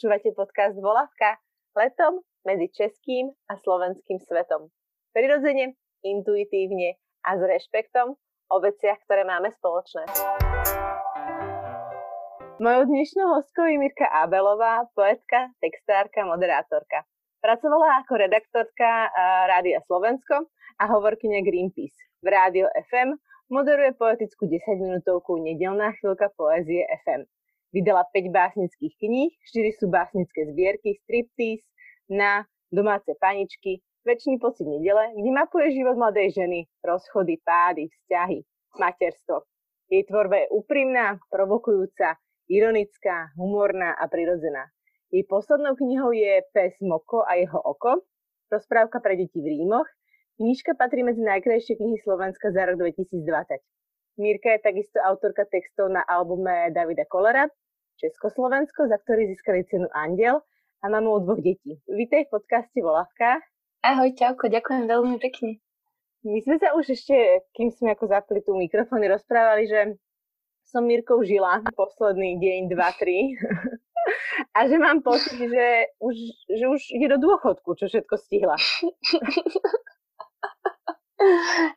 Počúvate podcast Volavka letom medzi českým a slovenským svetom. Prirodzene, intuitívne a s rešpektom o veciach, ktoré máme spoločné. Mojou dnešnou hostkou je Mirka Abelová, poetka, textárka, moderátorka. Pracovala ako redaktorka Rádia Slovensko a hovorkyňa Greenpeace. V Rádio FM moderuje poetickú 10-minútovku Nedelná chvíľka poézie FM. Vydala 5 básnických kníh, 4 sú básnické zbierky, striptease, na domáce paničky, väčší pocit nedele, kde mapuje život mladej ženy, rozchody, pády, vzťahy, materstvo. Jej tvorba je úprimná, provokujúca, ironická, humorná a prirodzená. Jej poslednou knihou je Pes Moko a jeho oko, rozprávka pre deti v Rímoch. Knižka patrí medzi najkrajšie knihy Slovenska za rok 2020. Mírka je takisto autorka textov na albume Davida Kolera, Československo, za ktorý získali cenu Andiel a mamou dvoch detí. Vítej v podcaste Volavka. Ahoj, čauko, ďakujem veľmi pekne. My sme sa už ešte, kým sme ako zapli tu mikrofóny, rozprávali, že som Mirkou žila posledný deň, dva, tri. a že mám pocit, že už, že už ide do dôchodku, čo všetko stihla.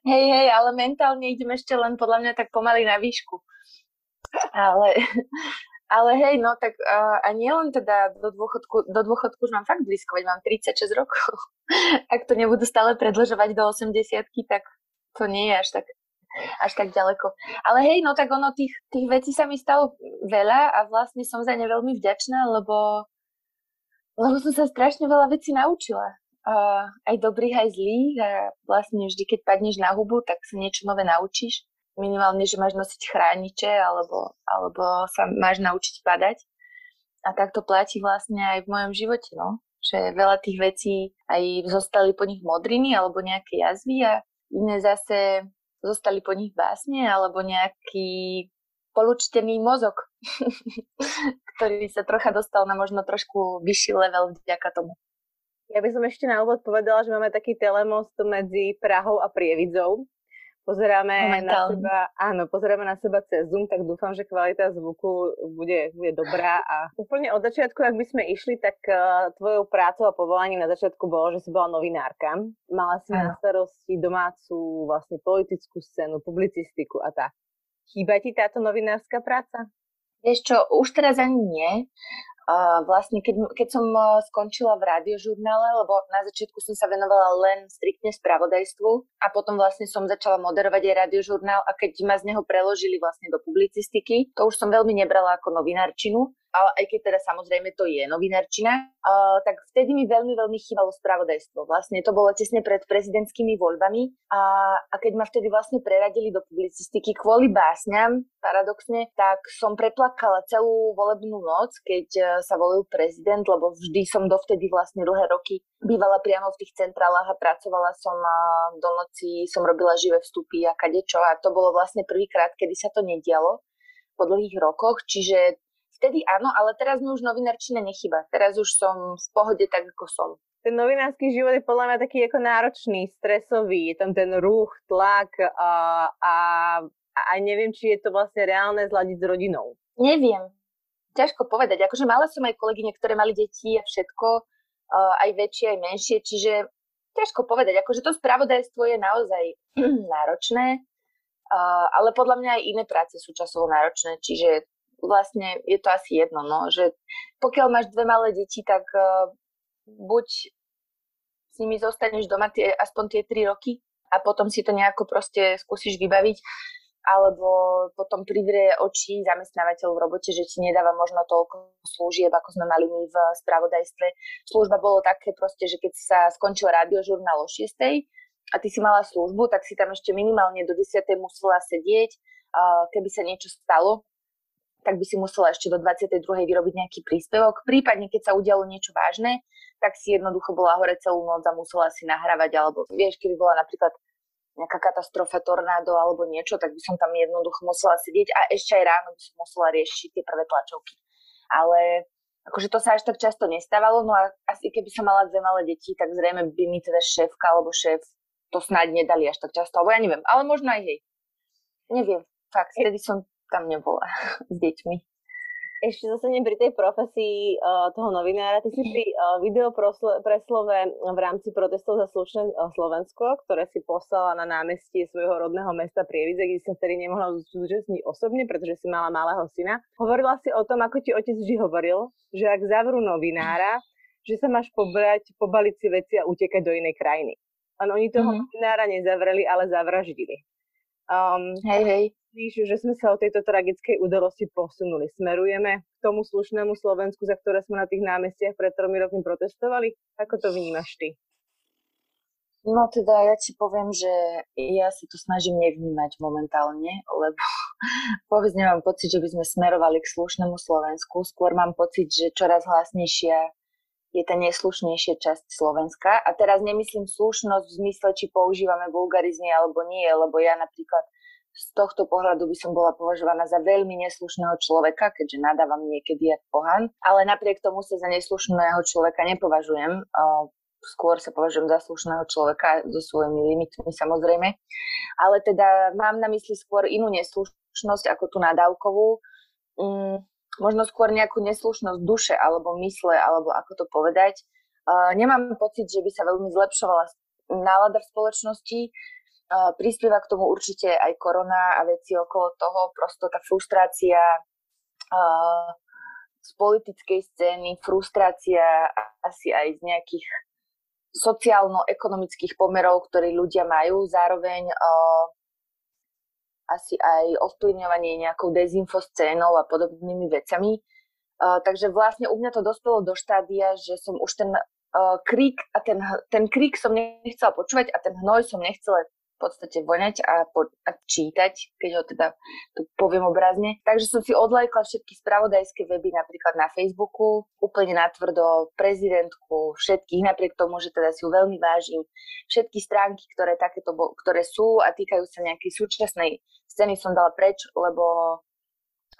hej, hej, ale mentálne idem ešte len podľa mňa tak pomaly na výšku. Ale ale hej, no tak uh, a nie teda do dôchodku, do dôchodku už mám fakt blízko, veď mám 36 rokov. Ak to nebudú stále predlžovať do 80 tak to nie je až tak až tak ďaleko. Ale hej, no tak ono, tých, tých vecí sa mi stalo veľa a vlastne som za ne veľmi vďačná, lebo, lebo som sa strašne veľa vecí naučila. Aj dobrých, aj zlých a vlastne vždy, keď padneš na hubu, tak sa niečo nové naučíš minimálne, že máš nosiť chrániče alebo, alebo sa máš naučiť padať. A tak to platí vlastne aj v mojom živote, no. Že veľa tých vecí aj zostali po nich modriny alebo nejaké jazvy a iné zase zostali po nich básne alebo nejaký polučtený mozog, ktorý sa trocha dostal na možno trošku vyšší level vďaka tomu. Ja by som ešte na úvod povedala, že máme taký telemost medzi Prahou a Prievidzou, pozeráme na seba, áno, pozeráme na seba cez Zoom, tak dúfam, že kvalita zvuku bude, bude dobrá a úplne od začiatku, ak by sme išli, tak uh, tvojou prácou a povolaním na začiatku bolo, že si bola novinárka. Mala si áno. na starosti domácu vlastne politickú scénu, publicistiku a tak. Chýba ti táto novinárska práca? Vieš čo, už teraz ani nie. Vlastne keď, keď som uh, skončila v radiožurnále, lebo na začiatku som sa venovala len striktne spravodajstvu a potom vlastne som začala moderovať aj radiožurnál a keď ma z neho preložili vlastne do publicistiky, to už som veľmi nebrala ako novinárčinu, ale aj keď teda samozrejme to je novinárčina, uh, tak vtedy mi veľmi, veľmi chýbalo spravodajstvo. Vlastne to bolo tesne pred prezidentskými voľbami. A, a keď ma vtedy vlastne preradili do publicistiky kvôli básňam, paradoxne, tak som preplakala celú volebnú noc, keď uh, sa volil prezident, lebo vždy som dovtedy vlastne dlhé roky bývala priamo v tých centrálach a pracovala som uh, do noci, som robila živé vstupy a kadečo. A to bolo vlastne prvýkrát, kedy sa to nedialo po dlhých rokoch, čiže vtedy áno, ale teraz mi už novinárčina nechyba. Teraz už som v pohode tak, ako som. Ten novinársky život je podľa mňa taký ako náročný, stresový, je tam ten ruch, tlak a, a, a neviem, či je to vlastne reálne zladiť s rodinou. Neviem. Ťažko povedať. Akože mala som aj kolegyne, ktoré mali deti a všetko, aj väčšie, aj menšie, čiže ťažko povedať. Akože to spravodajstvo je naozaj náročné, ale podľa mňa aj iné práce sú časovo náročné, čiže vlastne je to asi jedno, no, že pokiaľ máš dve malé deti, tak uh, buď s nimi zostaneš doma tie, aspoň tie tri roky a potom si to nejako proste skúsiš vybaviť, alebo potom privrie oči zamestnávateľ v robote, že ti nedáva možno toľko služieb, ako sme mali my v spravodajstve. Služba bolo také proste, že keď sa skončil radiožurnál o 6 a ty si mala službu, tak si tam ešte minimálne do 10. musela sedieť, keby sa niečo stalo, tak by si musela ešte do 22. vyrobiť nejaký príspevok. Prípadne, keď sa udialo niečo vážne, tak si jednoducho bola hore celú noc a musela si nahrávať, alebo vieš, keby bola napríklad nejaká katastrofa, tornádo alebo niečo, tak by som tam jednoducho musela sedieť a ešte aj ráno by som musela riešiť tie prvé tlačovky. Ale akože to sa až tak často nestávalo, no a asi keby som mala dve malé deti, tak zrejme by mi teda šéfka alebo šéf to snáď nedali až tak často, alebo ja neviem, ale možno aj hej. Neviem, fakt, vtedy som tam nebola s deťmi. ešte zostanem pri tej profesii uh, toho novinára. Ty si pri uh, video preslove v rámci protestov za slušné uh, Slovensko, ktoré si poslala na námestí svojho rodného mesta Prievidze, kde sa vtedy nemohla zúčastniť osobne, pretože si mala malého syna. Hovorila si o tom, ako ti otec vždy hovoril, že ak zavrú novinára, že sa máš pobrať, pobaliť si veci a utekať do inej krajiny. Len oni toho mm-hmm. novinára nezavreli, ale zavraždili. Um, hej, hej myslíš, že sme sa o tejto tragickej udalosti posunuli? Smerujeme k tomu slušnému Slovensku, za ktoré sme na tých námestiach pred tromi rokmi protestovali? Ako to vnímaš ty? No teda ja ti poviem, že ja si to snažím nevnímať momentálne, lebo vôbec nemám pocit, že by sme smerovali k slušnému Slovensku. Skôr mám pocit, že čoraz hlasnejšia je tá neslušnejšia časť Slovenska. A teraz nemyslím slušnosť v zmysle, či používame vulgarizmy alebo nie, lebo ja napríklad z tohto pohľadu by som bola považovaná za veľmi neslušného človeka, keďže nadávam niekedy jak pohan, ale napriek tomu sa za neslušného človeka nepovažujem. Skôr sa považujem za slušného človeka so svojimi limitmi samozrejme. Ale teda mám na mysli skôr inú neslušnosť ako tú nadávkovú. Mm, možno skôr nejakú neslušnosť duše alebo mysle, alebo ako to povedať. nemám pocit, že by sa veľmi zlepšovala nálada v spoločnosti prispieva k tomu určite aj korona a veci okolo toho, prosto tá frustrácia z politickej scény, frustrácia asi aj z nejakých sociálno-ekonomických pomerov, ktoré ľudia majú, zároveň asi aj ovplyvňovanie nejakou dezinfoscénou a podobnými vecami. takže vlastne u mňa to dospelo do štádia, že som už ten krík a ten, ten krík som nechcela počúvať a ten hnoj som nechcela podstate voňať a, po, a čítať, keď ho teda tu poviem obrazne. Takže som si odlajkla všetky spravodajské weby napríklad na Facebooku, úplne natvrdo prezidentku, všetkých, napriek tomu, že teda si ju veľmi vážim. Všetky stránky, ktoré, takéto, ktoré sú a týkajú sa nejakej súčasnej scény som dala preč, lebo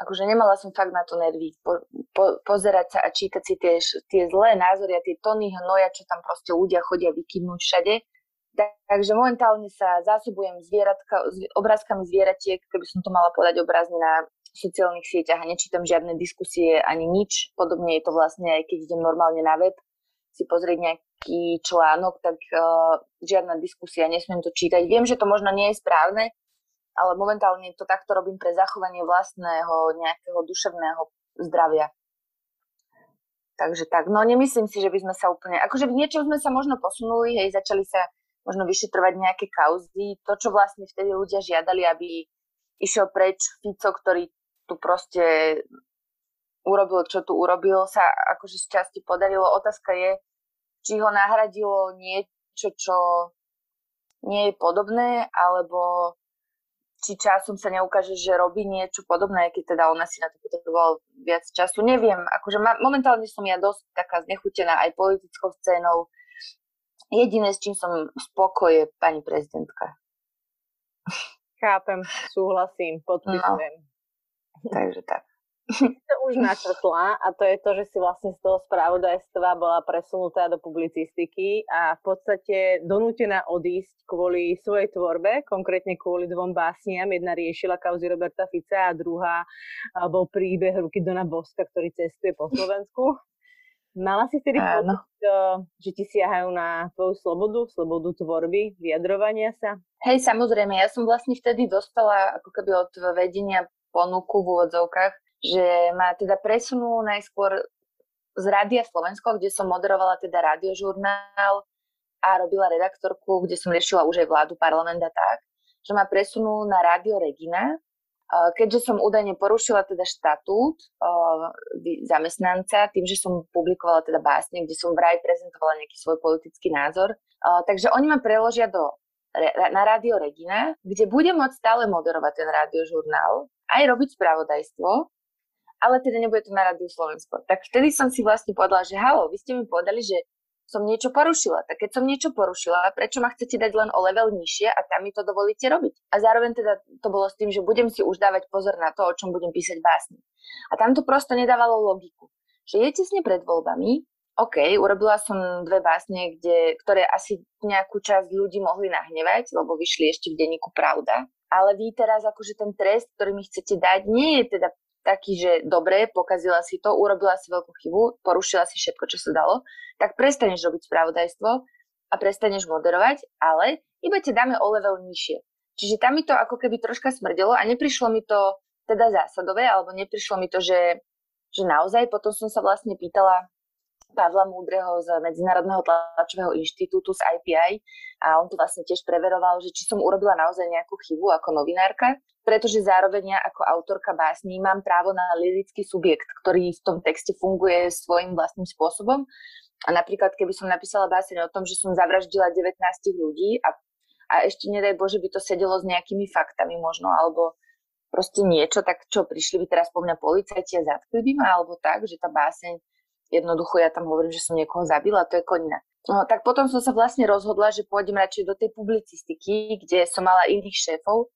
akože nemala som fakt na to nervy po, po, pozerať sa a čítať si tie, tie zlé názory a tie tony hnoja, čo tam proste ľudia chodia vykynúť všade. Takže momentálne sa zásobujem zvieratka, obrázkami zvieratiek, keby som to mala povedať obrazne na sociálnych sieťach a nečítam žiadne diskusie ani nič. Podobne je to vlastne aj keď idem normálne na web si pozrieť nejaký článok, tak uh, žiadna diskusia, nesmiem to čítať. Viem, že to možno nie je správne, ale momentálne to takto robím pre zachovanie vlastného nejakého duševného zdravia. Takže tak, no nemyslím si, že by sme sa úplne, akože v niečom sme sa možno posunuli, hej, začali sa možno vyšetrovať nejaké kauzy. To, čo vlastne vtedy ľudia žiadali, aby išiel preč Fico, ktorý tu proste urobil, čo tu urobil, sa akože z časti podarilo. Otázka je, či ho nahradilo niečo, čo nie je podobné, alebo či časom sa neukáže, že robí niečo podobné, keď teda ona si na to potrebovala viac času. Neviem, akože ma, momentálne som ja dosť taká znechutená aj politickou scénou, Jediné, s čím som spokoj, je pani prezidentka. Chápem, súhlasím, podpisujem. No, takže tak. to už načrtla a to je to, že si vlastne z toho spravodajstva bola presunutá do publicistiky a v podstate donútená odísť kvôli svojej tvorbe, konkrétne kvôli dvom básniam. Jedna riešila kauzy Roberta Fica a druhá bol príbeh Ruky Dona Boska, ktorý cestuje po Slovensku. Mala si vtedy pocit, že ti siahajú na tvoju slobodu, slobodu tvorby, vyjadrovania sa? Hej, samozrejme, ja som vlastne vtedy dostala ako keby od vedenia ponuku v úvodzovkách, že ma teda presunú najskôr z Rádia Slovensko, kde som moderovala teda radiožurnál a robila redaktorku, kde som riešila už aj vládu, parlament a tak, že ma presunú na Rádio Regina, Keďže som údajne porušila teda štatút zamestnanca tým, že som publikovala teda básne, kde som vraj prezentovala nejaký svoj politický názor, takže oni ma preložia do, na Rádio Regina, kde budem môcť stále moderovať ten rádiožurnál, aj robiť spravodajstvo, ale teda nebude to na Rádiu Slovensko. Tak vtedy som si vlastne povedala, že halo, vy ste mi povedali, že som niečo porušila. Tak keď som niečo porušila, prečo ma chcete dať len o level nižšie a tam mi to dovolíte robiť? A zároveň teda to bolo s tým, že budem si už dávať pozor na to, o čom budem písať básne. A tam to prosto nedávalo logiku. Že je tesne pred voľbami, OK, urobila som dve básne, kde, ktoré asi nejakú časť ľudí mohli nahnevať, lebo vyšli ešte v denníku Pravda. Ale vy teraz akože ten trest, ktorý mi chcete dať, nie je teda taký, že dobre, pokazila si to, urobila si veľkú chybu, porušila si všetko, čo sa dalo, tak prestaneš robiť spravodajstvo a prestaneš moderovať, ale iba ťa dáme o level nižšie. Čiže tam mi to ako keby troška smrdelo a neprišlo mi to teda zásadové, alebo neprišlo mi to, že, že naozaj. Potom som sa vlastne pýtala Pavla Múdreho z Medzinárodného tlačového inštitútu z IPI a on to vlastne tiež preveroval, že či som urobila naozaj nejakú chybu ako novinárka, pretože zároveň ja ako autorka básní mám právo na lirický subjekt, ktorý v tom texte funguje svojím vlastným spôsobom. A napríklad, keby som napísala báseň o tom, že som zavraždila 19 ľudí a, a ešte nedaj Bože by to sedelo s nejakými faktami možno, alebo proste niečo, tak čo, prišli by teraz po mňa policajti a zatkli by ma, alebo tak, že tá báseň jednoducho ja tam hovorím, že som niekoho zabila, to je konina. No, tak potom som sa vlastne rozhodla, že pôjdem radšej do tej publicistiky, kde som mala iných šéfov.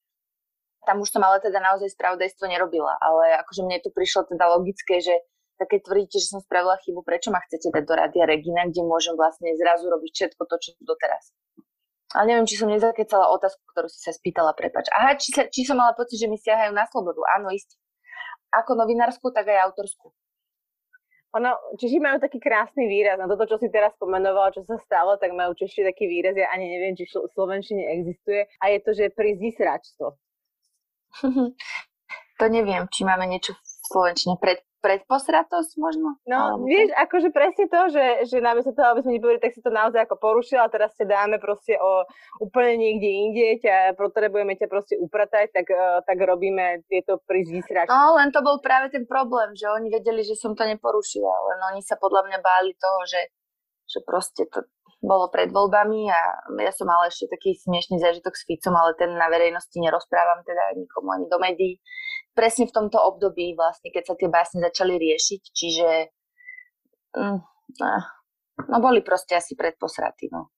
Tam už som ale teda naozaj spravodajstvo nerobila, ale akože mne to prišlo teda logické, že tak keď tvrdíte, že som spravila chybu, prečo ma chcete dať do Rádia Regina, kde môžem vlastne zrazu robiť všetko to, čo doteraz. Ale neviem, či som nezakecala otázku, ktorú si sa spýtala, prepač. Aha, či, sa, či som mala pocit, že mi siahajú na slobodu. Áno, isté. Ako novinárskú, tak aj autorskú. Ono, Češi majú taký krásny výraz na toto, čo si teraz pomenovala, čo sa stalo, tak majú Češi taký výraz, ja ani neviem, či v Slovenčine existuje, a je to, že prísť sračstvo. to neviem, či máme niečo v Slovenčine pred, predposratosť možno? No, vieš, to? akože presne to, že, že namiesto toho, aby sme nepovedali, tak si to naozaj ako porušila, teraz ťa dáme proste o úplne niekde inde, ťa potrebujeme ťa proste upratať, tak, uh, tak robíme tieto prizvysračky. No, len to bol práve ten problém, že oni vedeli, že som to neporušila, len oni sa podľa mňa báli toho, že, že proste to bolo pred voľbami a ja som mala ešte taký smiešný zážitok s Ficom, ale ten na verejnosti nerozprávam teda nikomu ani do médií presne v tomto období vlastne, keď sa tie básne začali riešiť, čiže mm, no boli proste asi predposratí, no.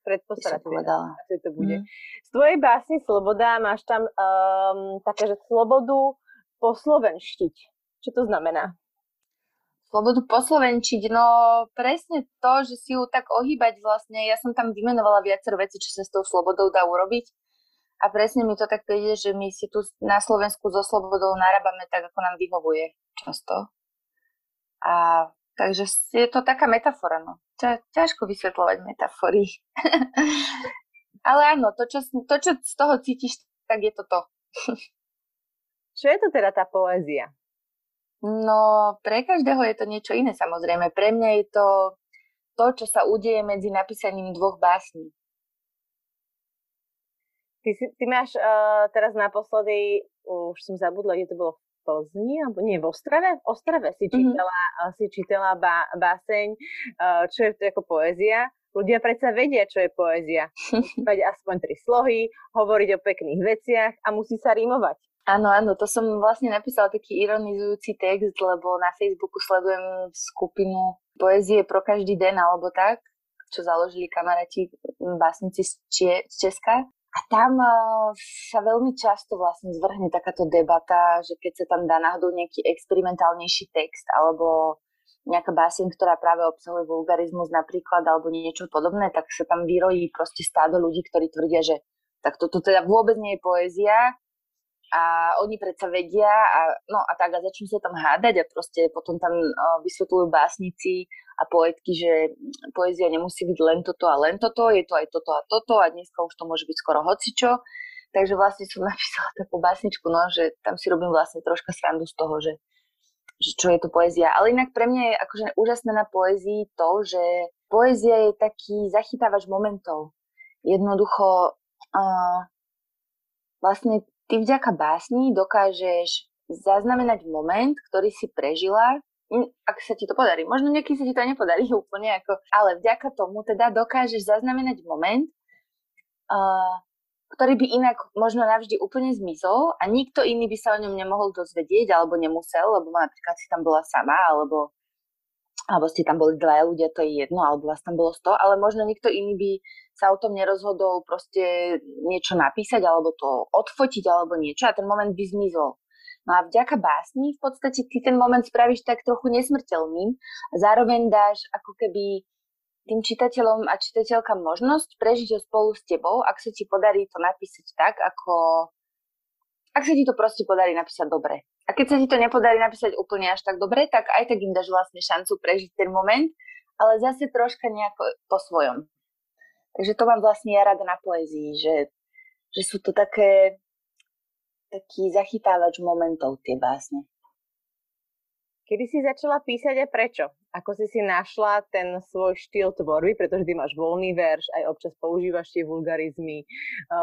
Predposratí, no, asi to bude. Mm. Z tvojej básny Sloboda máš tam um, také, že slobodu poslovenštiť. Čo to znamená? Slobodu poslovenčiť, no presne to, že si ju tak ohýbať vlastne, ja som tam vymenovala viacero veci, čo sa s tou slobodou dá urobiť a presne mi to tak príde, že my si tu na Slovensku so slobodou narábame tak, ako nám vyhovuje často. A takže je to taká metafora, no. Ťa, ťažko vysvetľovať metafory. Ale áno, to čo, to, čo z toho cítiš, tak je to to. čo je to teda tá poézia? No, pre každého je to niečo iné samozrejme. Pre mňa je to to, čo sa udeje medzi napísaním dvoch básní. Ty, si, ty máš uh, teraz naposledy, už som zabudla, kde to bolo v Plzni, alebo nie, v Ostrave? V Ostrave si mhm. čítala, mm-hmm. si čítala bá, báseň, uh, čo je to ako poézia. Ľudia predsa vedia, čo je poézia. Mať aspoň tri slohy, hovoriť o pekných veciach a musí sa rímovať. Áno, áno, to som vlastne napísala taký ironizujúci text, lebo na Facebooku sledujem skupinu poézie pro každý den alebo tak, čo založili kamaráti básnici z, Čie, z Česka. A tam uh, sa veľmi často vlastne zvrhne takáto debata, že keď sa tam dá náhodou nejaký experimentálnejší text alebo nejaká báseň, ktorá práve obsahuje vulgarizmus napríklad alebo niečo podobné, tak sa tam vyrojí proste stádo ľudí, ktorí tvrdia, že tak toto teda vôbec nie je poézia a oni predsa vedia a, no a tak a začnú sa tam hádať a proste potom tam uh, vysvetľujú básnici a poetky, že poézia nemusí byť len toto a len toto, je to aj toto a toto a dneska už to môže byť skoro hocičo. Takže vlastne som napísala takú básničku, no, že tam si robím vlastne troška srandu z toho, že, že čo je to poézia. Ale inak pre mňa je akože úžasné na poézii to, že poézia je taký zachytávač momentov. Jednoducho uh, vlastne ty vďaka básni dokážeš zaznamenať moment, ktorý si prežila, ak sa ti to podarí. Možno niekedy sa ti to nepodarí úplne, ako, ale vďaka tomu teda dokážeš zaznamenať moment, uh, ktorý by inak možno navždy úplne zmizol a nikto iný by sa o ňom nemohol dozvedieť alebo nemusel, lebo napríklad si tam bola sama, alebo alebo ste tam boli dvaja ľudia, to je jedno, alebo vás tam bolo sto, ale možno niekto iný by sa o tom nerozhodol proste niečo napísať, alebo to odfotiť, alebo niečo a ten moment by zmizol. No a vďaka básni v podstate ty ten moment spravíš tak trochu nesmrteľným a zároveň dáš ako keby tým čitateľom a čitateľkám možnosť prežiť ho spolu s tebou, ak sa ti podarí to napísať tak, ako ak sa ti to proste podarí napísať dobre. A keď sa ti to nepodarí napísať úplne až tak dobre, tak aj tak im dáš vlastne šancu prežiť ten moment, ale zase troška nejako po svojom. Takže to mám vlastne ja rada na poezii, že, že sú to také taký zachytávač momentov tie básne. Kedy si začala písať a prečo? Ako si si našla ten svoj štýl tvorby, pretože ty máš voľný verš, aj občas používaš tie vulgarizmy.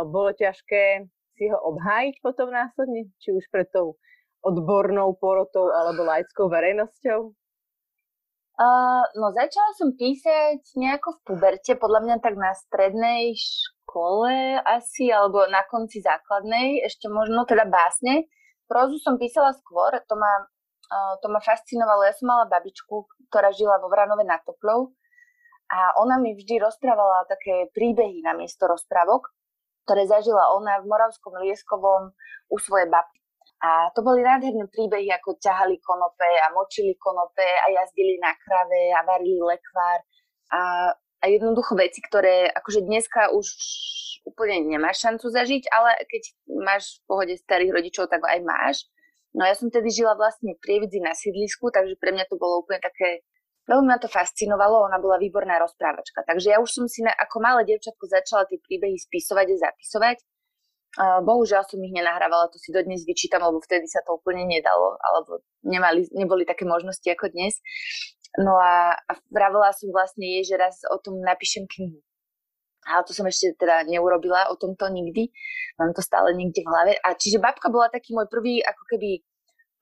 Bolo ťažké si ho obhájiť potom následne? Či už pred tou odbornou porotou alebo laickou verejnosťou? Uh, no začala som písať nejako v puberte, podľa mňa tak na strednej škole asi, alebo na konci základnej, ešte možno teda básne. Prózu som písala skôr, to ma, uh, to ma fascinovalo. Ja som mala babičku, ktorá žila vo Vranove na Toplov a ona mi vždy rozprávala také príbehy na miesto rozprávok, ktoré zažila ona v Moravskom Lieskovom u svojej babky. A to boli nádherné príbehy, ako ťahali konope a močili konope a jazdili na krave a varili lekvár. A, a jednoducho veci, ktoré akože dneska už úplne nemáš šancu zažiť, ale keď máš v pohode starých rodičov, tak aj máš. No ja som tedy žila vlastne v Prievidzi na sídlisku, takže pre mňa to bolo úplne také, veľmi ma to fascinovalo, ona bola výborná rozprávačka. Takže ja už som si na, ako malé devčatko začala tie príbehy spisovať a zapisovať Bohužiaľ som ich nenahrávala, to si dodnes vyčítam, lebo vtedy sa to úplne nedalo, alebo nemali, neboli také možnosti ako dnes. No a, a vravela som vlastne jej, že raz o tom napíšem knihu. Ale to som ešte teda neurobila o tomto nikdy. Mám to stále niekde v hlave. A čiže babka bola taký môj prvý ako keby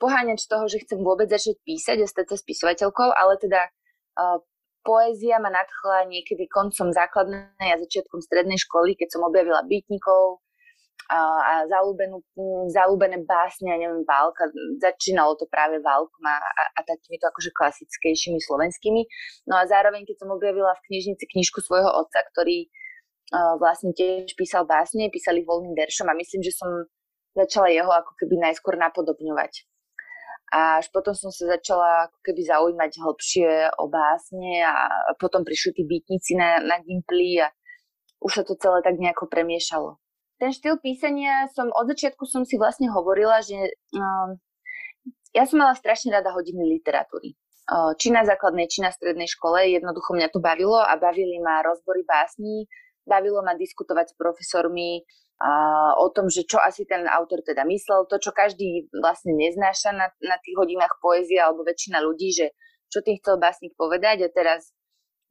poháňač toho, že chcem vôbec začať písať a stať sa spisovateľkou, ale teda uh, poézia ma nadchla niekedy koncom základnej a začiatkom strednej školy, keď som objavila bytnikov, a, a zalúbenú, zalúbené básne, ja neviem, Válka, začínalo to práve Válkom a, a, a takými to akože klasickejšími slovenskými. No a zároveň, keď som objavila v knižnici knižku svojho otca, ktorý uh, vlastne tiež písal básne, písali voľným veršom a myslím, že som začala jeho ako keby najskôr napodobňovať. Až potom som sa začala keby zaujímať hlbšie o básne a potom prišli tí bytníci na, na Gimply a už sa to celé tak nejako premiešalo ten štýl písania som, od začiatku som si vlastne hovorila, že um, ja som mala strašne rada hodiny literatúry. Či na základnej, či na strednej škole, jednoducho mňa to bavilo a bavili ma rozbory básní, bavilo ma diskutovať s profesormi uh, o tom, že čo asi ten autor teda myslel, to, čo každý vlastne neznáša na, na tých hodinách poézie alebo väčšina ľudí, že čo tým chcel básnik povedať a teraz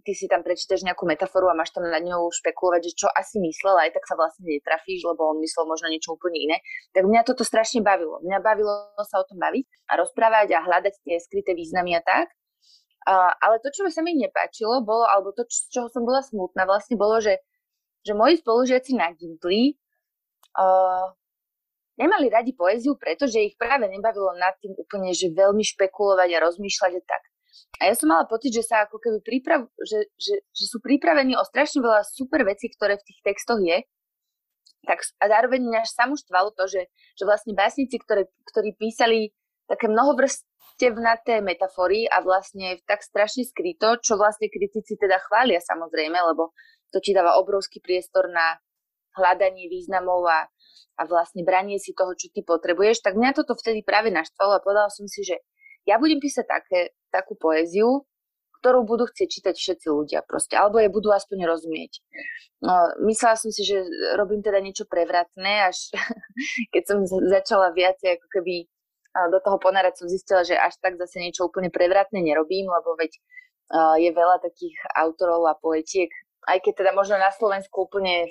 ty si tam prečítaš nejakú metaforu a máš tam nad ňou špekulovať, že čo asi myslel, aj tak sa vlastne netrafíš, lebo on myslel možno niečo úplne iné. Tak mňa toto strašne bavilo. Mňa bavilo sa o tom baviť a rozprávať a hľadať tie skryté významy a tak. A, ale to, čo sa mi nepáčilo, bolo, alebo to, z čoho som bola smutná, vlastne bolo, že, že moji spolužiaci na Gimply uh, nemali radi poéziu, pretože ich práve nebavilo nad tým úplne, že veľmi špekulovať a rozmýšľať a tak. A ja som mala pocit, že sa ako keby priprav, že, že, že sú pripravení o strašne veľa super vecí, ktoré v tých textoch je. Tak, a zároveň mňa samú štvalo to, že, že vlastne básnici, ktoré, ktorí písali také mnohovrstevnaté metafory a vlastne tak strašne skryto, čo vlastne kritici teda chvália samozrejme, lebo to ti dáva obrovský priestor na hľadanie významov a, a vlastne branie si toho, čo ty potrebuješ, tak mňa toto vtedy práve naštvalo a povedala som si, že ja budem písať také, takú poéziu, ktorú budú chcieť čítať všetci ľudia proste, alebo je budú aspoň rozumieť. No, myslela som si, že robím teda niečo prevratné, až keď som začala viacej ako keby do toho ponárať, som zistila, že až tak zase niečo úplne prevratné nerobím, lebo veď je veľa takých autorov a poetiek, aj keď teda možno na Slovensku úplne,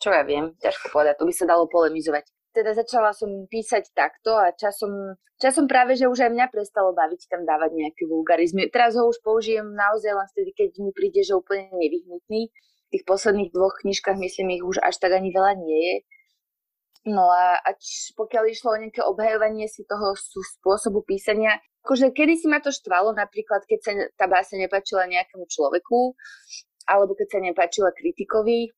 čo ja viem, ťažko povedať, to by sa dalo polemizovať teda začala som písať takto a časom, časom práve, že už aj mňa prestalo baviť tam dávať nejaké vulgarizmy. Teraz ho už použijem naozaj len vtedy, keď mi príde, že úplne nevyhnutný. V tých posledných dvoch knižkách, myslím, ich už až tak ani veľa nie je. No a, a pokiaľ išlo o nejaké obhajovanie si toho spôsobu písania, akože kedy si ma to štvalo, napríklad keď sa tá bása nepáčila nejakému človeku, alebo keď sa nepáčila kritikovi,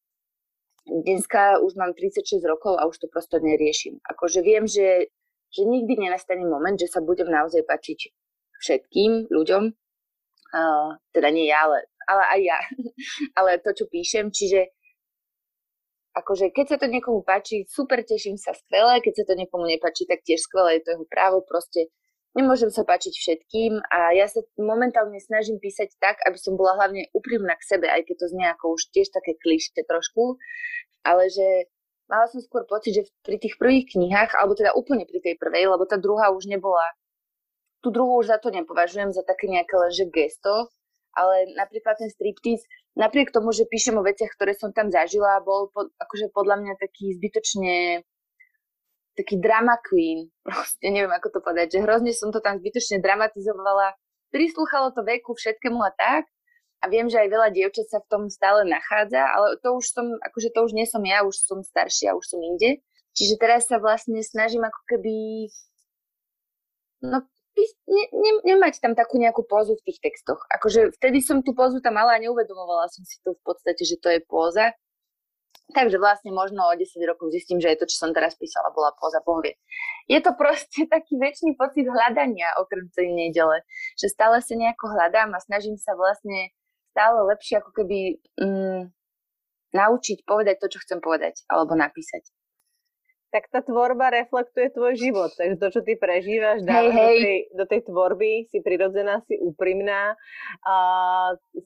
dneska už mám 36 rokov a už to prosto neriešim. Akože viem, že, že nikdy nenastane moment, že sa budem naozaj páčiť všetkým ľuďom, uh, teda nie ja, ale, ale aj ja, ale to, čo píšem, čiže akože keď sa to niekomu páči, super, teším sa, skvelé, keď sa to niekomu nepáči, tak tiež skvelé, je to jeho právo, proste nemôžem sa páčiť všetkým a ja sa momentálne snažím písať tak, aby som bola hlavne úprimná k sebe, aj keď to znie ako už tiež také klište trošku, ale že mala som skôr pocit, že pri tých prvých knihách, alebo teda úplne pri tej prvej, lebo tá druhá už nebola, tú druhú už za to nepovažujem za také nejaké lenže gesto, ale napríklad ten striptease, napriek tomu, že píšem o veciach, ktoré som tam zažila, bol po, akože podľa mňa taký zbytočne taký drama queen, proste neviem ako to povedať, že hrozne som to tam zbytočne dramatizovala, prislúchalo to veku všetkému a tak, a viem, že aj veľa dievčat sa v tom stále nachádza, ale to už som, akože to už nie som ja, už som staršia, už som inde. Čiže teraz sa vlastne snažím ako keby no, ne, ne, nemať tam takú nejakú pózu v tých textoch. Akože vtedy som tú pózu tam mala a neuvedomovala som si to v podstate, že to je póza. Takže vlastne možno o 10 rokov zistím, že je to, čo som teraz písala, bola póza pohvie. Je to proste taký väčší pocit hľadania okrem tej nedele, že stále sa nejako hľadám a snažím sa vlastne stále lepšie ako keby mm, naučiť povedať to, čo chcem povedať alebo napísať. Tak tá tvorba reflektuje tvoj život, takže to, čo ty prežívaš, dávaš hey, hey. Do, tej, do tej tvorby, si prirodzená, si úprimná a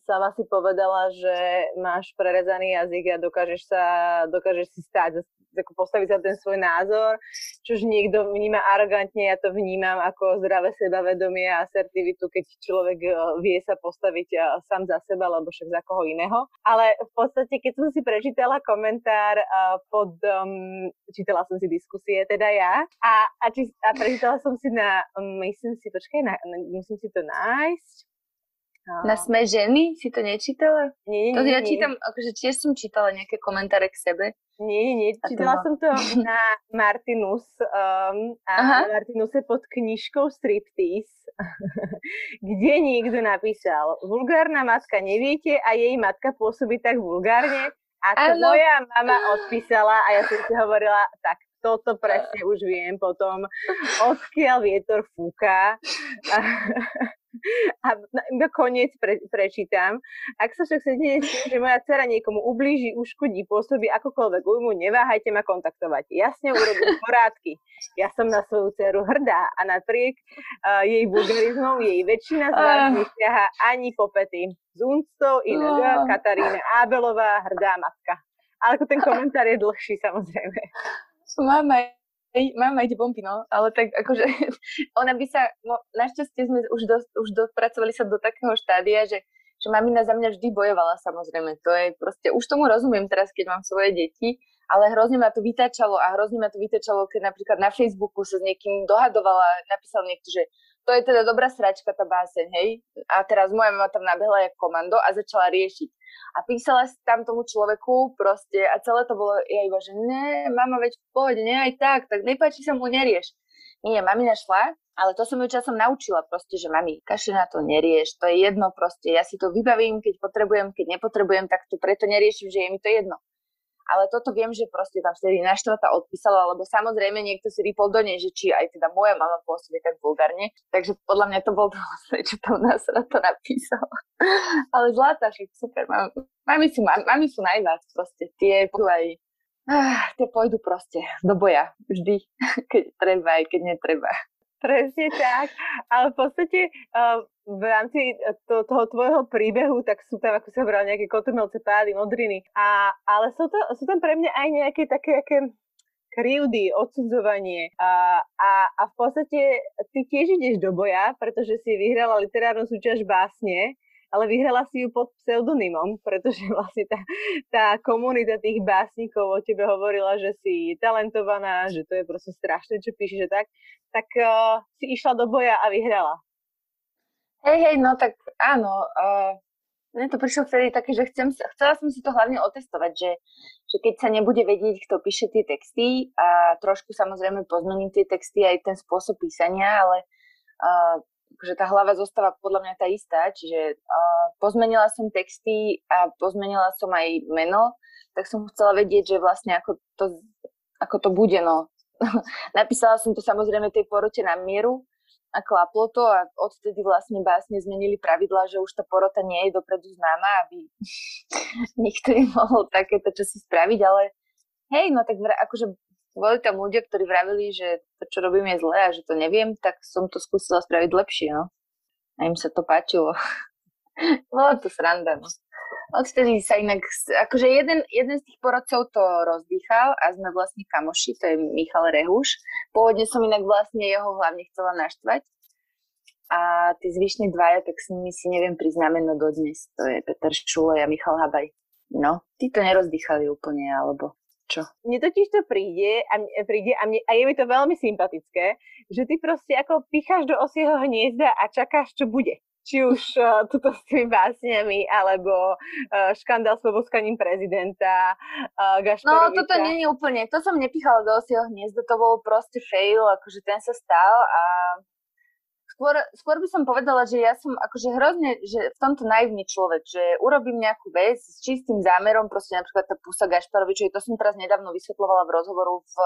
sama si povedala, že máš prerezaný jazyk a dokážeš sa, dokážeš si stáť ako postaviť za ten svoj názor, čož niekto vníma arogantne, ja to vnímam ako zdravé sebavedomie a asertivitu, keď človek e, vie sa postaviť e, sám za seba, alebo však za koho iného. Ale v podstate, keď som si prečítala komentár e, pod, um, čítala som si diskusie, teda ja, a, a, či, a prečítala som si na, myslím si, počkaj, na, musím si to nájsť, na Sme ženy? Si to nečítala? Nie, nie, to ja čítam, akože tiež som čítala nejaké komentáre k sebe. Nie, nie. Čítala som to na Martinus um, a Aha. Martinuse pod knižkou Striptease, kde niekto napísal vulgárna matka neviete a jej matka pôsobí tak vulgárne a to ano. moja mama odpísala a ja som si hovorila, tak toto presne už viem potom, odkiaľ vietor fúka. a iba koniec pre, prečítam. Ak sa však sedne s tým, že moja dcera niekomu ublíži, uškodí, pôsobí akokoľvek újmu, neváhajte ma kontaktovať. Jasne urobím porádky. Ja som na svoju dceru hrdá a napriek uh, jej vulgarizmom jej väčšina z vás nesiaha ani po pety. Z úctou inak Katarína Ábelová, hrdá matka. Ale ako ten komentár je dlhší samozrejme. Mama Mám aj bomby, no, ale tak akože ona by sa, no, našťastie sme už, do, už dopracovali sa do takého štádia, že, že mamina za mňa vždy bojovala samozrejme, to je proste, už tomu rozumiem teraz, keď mám svoje deti, ale hrozne ma to vytačalo a hrozne ma to vytačalo, keď napríklad na Facebooku sa s niekým dohadovala, napísal niekto, že to je teda dobrá sračka tá báseň, hej? A teraz moja mama tam nabehla jak komando a začala riešiť. A písala si tam tomu človeku proste a celé to bolo, ja iba, že ne, mama, veď v pohode, ne, aj tak, tak nepáči sa mu, nerieš. Nie, mami našla, ale to som ju časom naučila proste, že mami, kaši na to nerieš, to je jedno proste, ja si to vybavím, keď potrebujem, keď nepotrebujem, tak to preto neriešim, že je mi to jedno ale toto viem, že proste tam vtedy naštvatá odpísala, lebo samozrejme niekto si rýpol do nej, že či aj teda moja mama pôsobí tak vulgárne, takže podľa mňa to bol to čo tam na to napísal. ale zlatá, že super, mami, mami, sú, mami sú najviac proste, tie aj ah, tie pôjdu proste do boja vždy, keď treba aj keď netreba. Presne tak. Ale v podstate v rámci e, to, toho tvojho príbehu, tak sú tam, ako sa hovorila, nejaké kotrmelce, pády, modriny. A, ale sú, to, sú tam pre mňa aj nejaké také aké krivdy, odsudzovanie. A, a, a v podstate ty tiež ideš do boja, pretože si vyhrala literárnu súťaž básne ale vyhrala si ju pod pseudonymom, pretože vlastne tá, tá komunita tých básnikov o tebe hovorila, že si talentovaná, že to je proste strašné, čo píšeš, tak, tak uh, si išla do boja a vyhrala. Hej, hej, no tak áno. Uh, mne to prišlo vtedy také, že chcem, chcela som si to hlavne otestovať, že, že keď sa nebude vedieť, kto píše tie texty a trošku samozrejme pozmeniť tie texty aj ten spôsob písania, ale uh, že tá hlava zostáva podľa mňa tá istá, čiže uh, pozmenila som texty a pozmenila som aj meno, tak som chcela vedieť, že vlastne ako to, ako to bude, no. Napísala som to samozrejme tej porote na mieru a klaplo to a odtedy vlastne básne zmenili pravidla, že už tá porota nie je dopredu známa, aby nikto nemohol takéto čo spraviť, ale hej, no tak akože boli tam ľudia, ktorí vravili, že to, čo robím, je zlé a že to neviem, tak som to skúsila spraviť lepšie, no. A im sa to páčilo. Bolo to sranda, no. Odtedy sa inak, akože jeden, jeden z tých porodcov to rozdýchal a sme vlastne kamoši, to je Michal Rehuš. Pôvodne som inak vlastne jeho hlavne chcela naštvať. A tí zvyšní dvaja, tak s nimi si neviem priznáme no dodnes. To je Peter Šule a Michal Habaj. No, tí to nerozdýchali úplne, alebo čo? Mne totiž to príde a, mne, príde a, mne, a je mi to veľmi sympatické, že ty proste ako picháš do osieho hniezda a čakáš, čo bude či už uh, tuto s tými básniami, alebo uh, škandál s poboskaním prezidenta, uh, No, toto nie je úplne, to som nepichala do osieho hniezda, to bol proste fail, akože ten sa stal a skôr, skôr by som povedala, že ja som akože hrozne, že v tomto naivný človek, že urobím nejakú vec s čistým zámerom, proste napríklad tá pusa Gašparovičovi, to som teraz nedávno vysvetlovala v rozhovoru v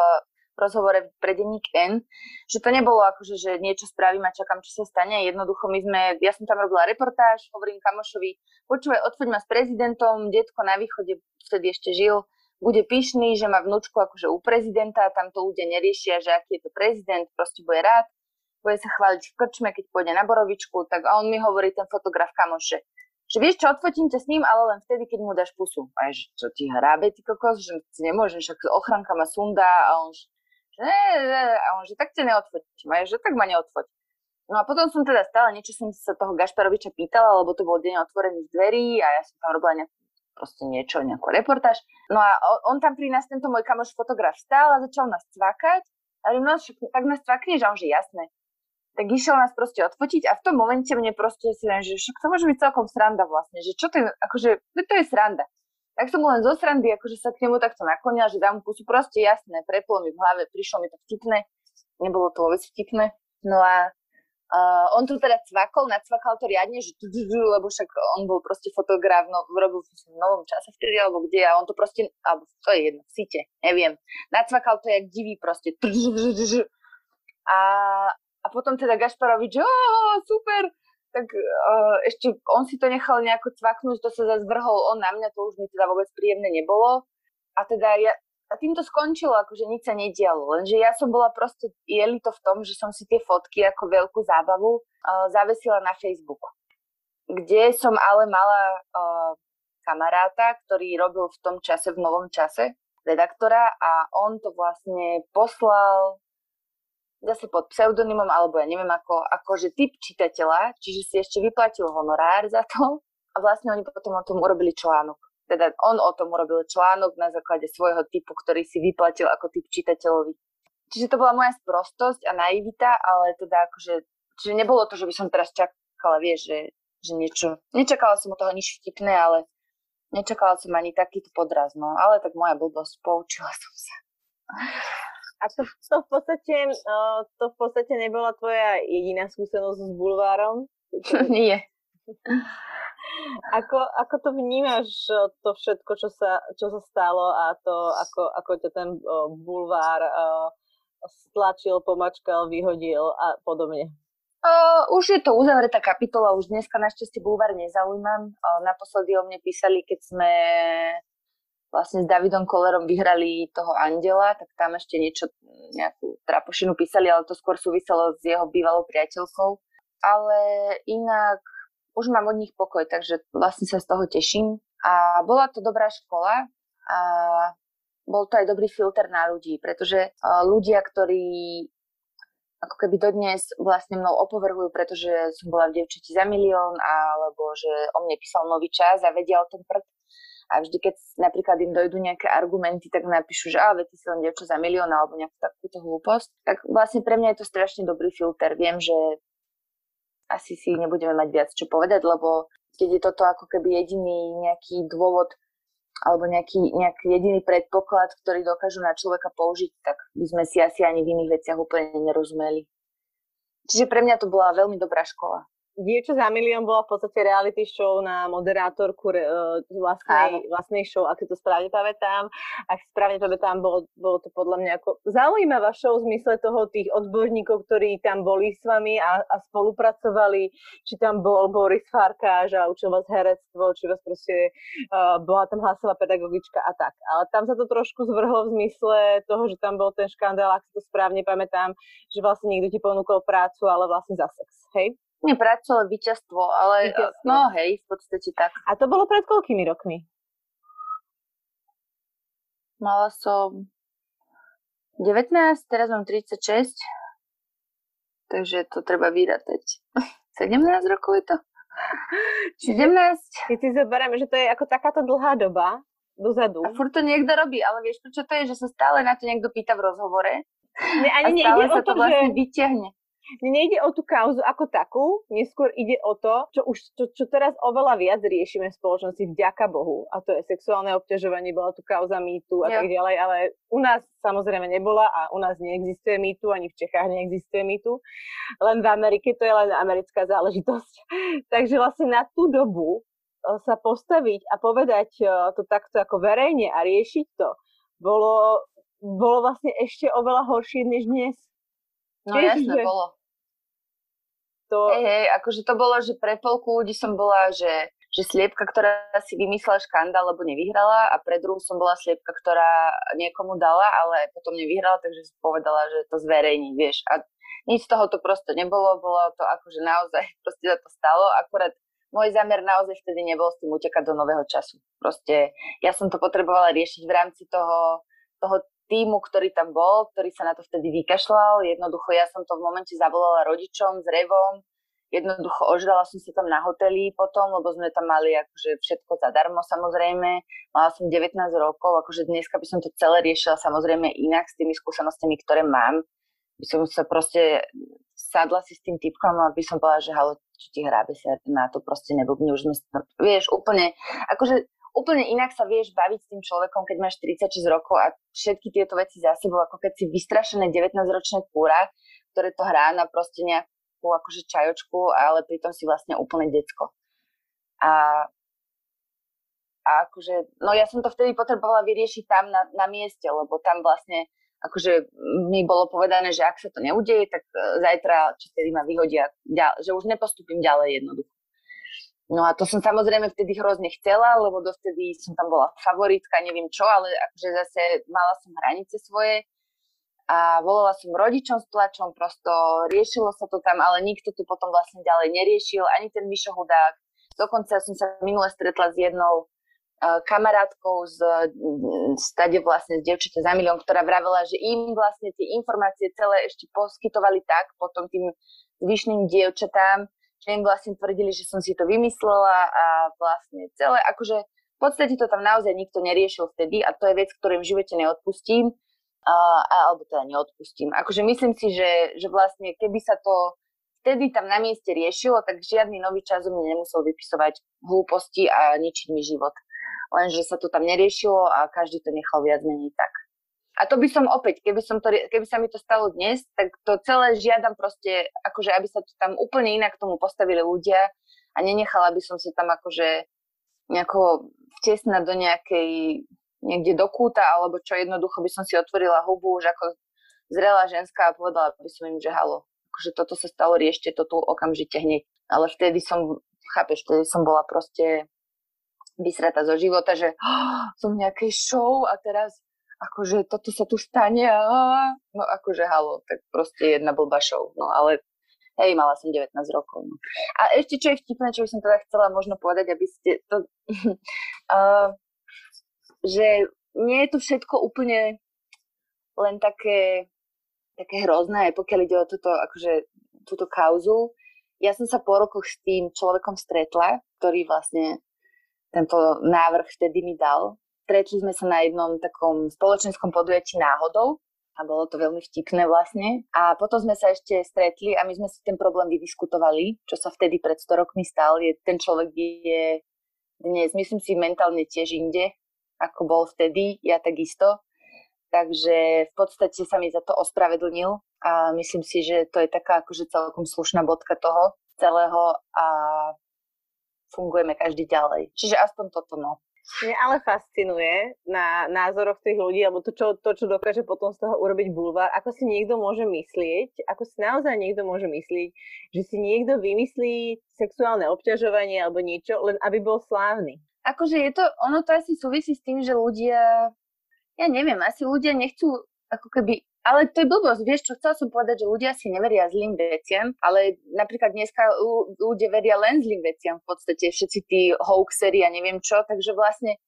rozhovore pre denník N, že to nebolo akože, že niečo spravím a čakám, čo sa stane. Jednoducho my sme, ja som tam robila reportáž, hovorím kamošovi, počúvaj, odfoď ma s prezidentom, detko na východe vtedy ešte žil, bude pyšný, že má vnúčku akože u prezidenta, tam to ľudia neriešia, že aký je to prezident, proste bude rád, bude sa chváliť v krčme, keď pôjde na borovičku, tak on mi hovorí, ten fotograf kamoše, že vieš čo, odfotím ťa s ním, ale len vtedy, keď mu dáš pusu. A je, že čo ti hrábe, ty kokos, že si nemôžeš, však ochranka ma sundá a on, a on, že tak ťa neodfotím. A že tak ma neodfoť. No a potom som teda stále niečo som sa toho Gašparoviča pýtala, lebo to bol deň otvorených dverí a ja som tam robila nejakú proste niečo, nejakú reportáž. No a on, tam pri nás, tento môj kamoš fotograf stál a začal nás cvakať. A hovorím, no tak nás cvakneš, a on že jasné. Tak išiel nás proste odfotiť a v tom momente mne proste si viem, že však to môže byť celkom sranda vlastne, že čo to je, akože, to je sranda tak som len zo srandy, akože sa k nemu takto naklonila, že dám pusu, proste jasné, preplo mi v hlave, prišlo mi to vtipné, nebolo to vôbec vtipné. No a uh, on tu teda cvakol, nacvakal to riadne, že lebo však on bol proste fotograf, no, robil v novom čase vtedy, alebo kde, a on to proste, alebo to je jedno, v site, neviem. Nacvakal to jak divý proste. A, a potom teda Gašparovič, že super, tak uh, ešte on si to nechal nejako cvaknúť, to sa zase vrhol on na mňa, to už mi teda vôbec príjemné nebolo. A teda ja, a tým to skončilo, akože nič sa nedialo. Lenže ja som bola proste, jeli to v tom, že som si tie fotky ako veľkú zábavu uh, zavesila na Facebook. Kde som ale mala uh, kamaráta, ktorý robil v tom čase, v novom čase, redaktora a on to vlastne poslal zase pod pseudonymom, alebo ja neviem ako, akože typ čitateľa, čiže si ešte vyplatil honorár za to a vlastne oni potom o tom urobili článok. Teda on o tom urobil článok na základe svojho typu, ktorý si vyplatil ako typ čitateľovi. Čiže to bola moja sprostosť a naivita, ale teda akože, čiže nebolo to, že by som teraz čakala, vieš, že, že niečo, nečakala som od toho nič vtipné, ale nečakala som ani takýto podraz, no, ale tak moja blbosť, poučila som sa. A to, to, v podstate, uh, to v podstate nebola tvoja jediná skúsenosť s bulvárom? Nie. Ako, ako to vnímaš, to všetko, čo sa, čo sa stalo a to, ako, ako ťa ten uh, bulvár uh, stlačil, pomačkal, vyhodil a podobne? Uh, už je to uzavretá kapitola, už dneska našťastie bulvár nezaujímam. Uh, naposledy o mne písali, keď sme vlastne s Davidom Kollerom vyhrali toho Andela, tak tam ešte niečo, nejakú trapošinu písali, ale to skôr súviselo s jeho bývalou priateľkou. Ale inak už mám od nich pokoj, takže vlastne sa z toho teším. A bola to dobrá škola a bol to aj dobrý filter na ľudí, pretože ľudia, ktorí ako keby dodnes vlastne mnou opovrhujú, pretože som bola v devčati za milión, alebo že o mne písal nový čas a vedia o tom prd, a vždy, keď napríklad im dojdú nejaké argumenty, tak napíšu, že ale ty si len dievča za milión alebo nejakú takúto hlúposť. Tak vlastne pre mňa je to strašne dobrý filter. Viem, že asi si nebudeme mať viac čo povedať, lebo keď je toto ako keby jediný nejaký dôvod alebo nejaký, nejaký jediný predpoklad, ktorý dokážu na človeka použiť, tak by sme si asi ani v iných veciach úplne nerozumeli. Čiže pre mňa to bola veľmi dobrá škola. Dievča za milión bola v podstate reality show na moderátorku uh, vlastnej, vlastnej show, ak si to správne pamätám. Ak si správne pamätám, bolo, bolo to podľa mňa ako zaujímavá show v zmysle toho tých odborníkov, ktorí tam boli s vami a, a spolupracovali, či tam bol Boris Farkáš a učil vás herectvo, či vás proste uh, bola tam hlasová pedagogička a tak. Ale tam sa to trošku zvrhlo v zmysle toho, že tam bol ten škandál, ak si to správne pamätám, že vlastne niekto ti ponúkol prácu, ale vlastne za sex, hej? Nie prácu, ale víťazstvo, ale víťazstvo. no hej, v podstate tak. A to bolo pred koľkými rokmi? Mala som 19, teraz mám 36, takže to treba vyrátať. 17 rokov je to? 17. Keď si zoberieme, že to je ako takáto dlhá doba dozadu. A furt to niekto robí, ale vieš, prečo to je, že sa stále na to niekto pýta v rozhovore? Ne, ani a stále sa to, to vlastne že... vyťahne nejde o tú kauzu ako takú, neskôr ide o to, čo už čo, čo teraz oveľa viac riešime v spoločnosti vďaka Bohu. A to je sexuálne obťažovanie, bola tu kauza mýtu a ja. tak ďalej, ale u nás samozrejme nebola a u nás neexistuje mýtu, ani v Čechách neexistuje mýtu. Len v Amerike to je len americká záležitosť. Takže vlastne na tú dobu e, sa postaviť a povedať e, to takto ako verejne a riešiť to, bolo, bolo vlastne ešte oveľa horšie než dnes. No že... bolo. To... Hej, hej, akože to bolo, že pre polku ľudí som bola, že, že sliepka, ktorá si vymyslela škandál, lebo nevyhrala a pre druhú som bola sliepka, ktorá niekomu dala, ale potom nevyhrala, takže povedala, že to zverejní, vieš. A nič z toho to proste nebolo, bolo to akože naozaj proste za to stalo, akurát môj zámer naozaj vtedy nebol s tým utekať do nového času. Proste ja som to potrebovala riešiť v rámci toho, toho týmu, ktorý tam bol, ktorý sa na to vtedy vykašľal. Jednoducho ja som to v momente zavolala rodičom s revom. Jednoducho ožrala som sa tam na hoteli potom, lebo sme tam mali akože všetko zadarmo samozrejme. Mala som 19 rokov, akože dneska by som to celé riešila samozrejme inak s tými skúsenostiami, ktoré mám. By som sa proste sadla si s tým typkom a by som povedala, že halo, čo ti hrábe sa na to proste neblbne, už sme, vieš, úplne, akože úplne inak sa vieš baviť s tým človekom, keď máš 36 rokov a všetky tieto veci za sebou, ako keď si vystrašené 19-ročné kúra, ktoré to hrá na proste nejakú akože čajočku, ale pritom si vlastne úplne decko. A, a akože, no ja som to vtedy potrebovala vyriešiť tam na, na mieste, lebo tam vlastne akože mi bolo povedané, že ak sa to neudeje, tak e, zajtra, či tedy ma vyhodia, že už nepostupím ďalej jednoducho. No a to som samozrejme vtedy hrozne chcela, lebo dovtedy som tam bola favoritka, neviem čo, ale akože zase mala som hranice svoje a volala som rodičom s plačom, prosto riešilo sa to tam, ale nikto tu potom vlastne ďalej neriešil, ani ten Mišo Hudák. Dokonca som sa minule stretla s jednou uh, kamarátkou z stade vlastne z Devčete za milión, ktorá vravela, že im vlastne tie informácie celé ešte poskytovali tak potom tým zvyšným dievčatám, im vlastne tvrdili, že som si to vymyslela a vlastne celé, akože v podstate to tam naozaj nikto neriešil vtedy a to je vec, ktorú v živote neodpustím, a, alebo teda neodpustím. Akože myslím si, že, že vlastne keby sa to vtedy tam na mieste riešilo, tak žiadny nový čas mne nemusel vypisovať hlúposti a ničiť mi život. Lenže sa to tam neriešilo a každý to nechal viac menej tak. A to by som opäť, keby, som to, keby sa mi to stalo dnes, tak to celé žiadam proste, akože aby sa to tam úplne inak tomu postavili ľudia a nenechala by som sa tam akože nejako vtesnať do nejakej, niekde do kúta, alebo čo jednoducho by som si otvorila hubu už ako zrelá ženská a povedala by som im, že halo, akože toto sa stalo, riešte to tu okamžite hneď. Ale vtedy som, chápeš, vtedy som bola proste vysrata zo života, že oh, som v nejakej show a teraz akože toto sa tu stane a no akože halo, tak proste jedna blbá show, no ale hej, mala som 19 rokov. No. A ešte čo je vtipné, čo by som teda chcela možno povedať, aby ste to, uh, že nie je to všetko úplne len také, také hrozné, pokiaľ ide o túto, akože, túto kauzu. Ja som sa po rokoch s tým človekom stretla, ktorý vlastne tento návrh vtedy mi dal Stretli sme sa na jednom takom spoločenskom podujatí náhodou a bolo to veľmi vtipné vlastne. A potom sme sa ešte stretli a my sme si ten problém vydiskutovali, čo sa vtedy pred 100 rokmi stal. Je, ten človek je dnes, myslím si, mentálne tiež inde, ako bol vtedy, ja takisto. Takže v podstate sa mi za to ospravedlnil a myslím si, že to je taká akože celkom slušná bodka toho. celého a fungujeme každý ďalej. Čiže aspoň toto no. Mňa ale fascinuje na názoroch tých ľudí, alebo to čo, to, čo dokáže potom z toho urobiť bulvár, ako si niekto môže myslieť, ako si naozaj niekto môže myslieť, že si niekto vymyslí sexuálne obťažovanie alebo niečo, len aby bol slávny. Akože je to, ono to asi súvisí s tým, že ľudia, ja neviem, asi ľudia nechcú ako keby ale to je blbosť, vieš čo, chcela som povedať, že ľudia si neveria zlým veciam, ale napríklad dneska ľudia veria len zlým veciam v podstate, všetci tí hoaxery a neviem čo, takže vlastne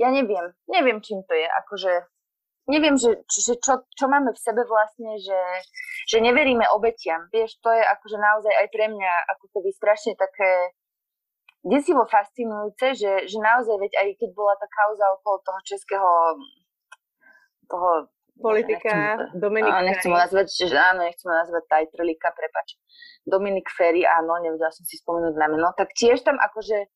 ja neviem, neviem čím to je, akože neviem, že, že čo, čo máme v sebe vlastne, že, že neveríme obetiam, vieš, to je akože naozaj aj pre mňa ako keby strašne také desivo fascinujúce, že, že naozaj, veď aj keď bola tá kauza okolo toho českého toho politika nechcem, Dominik áno, nechcem ho nazvať, že áno, nechcem ho nazvať Tajtrlika, prepač. Dominik Ferry, áno, nevedela som si spomenúť na meno, tak tiež tam akože,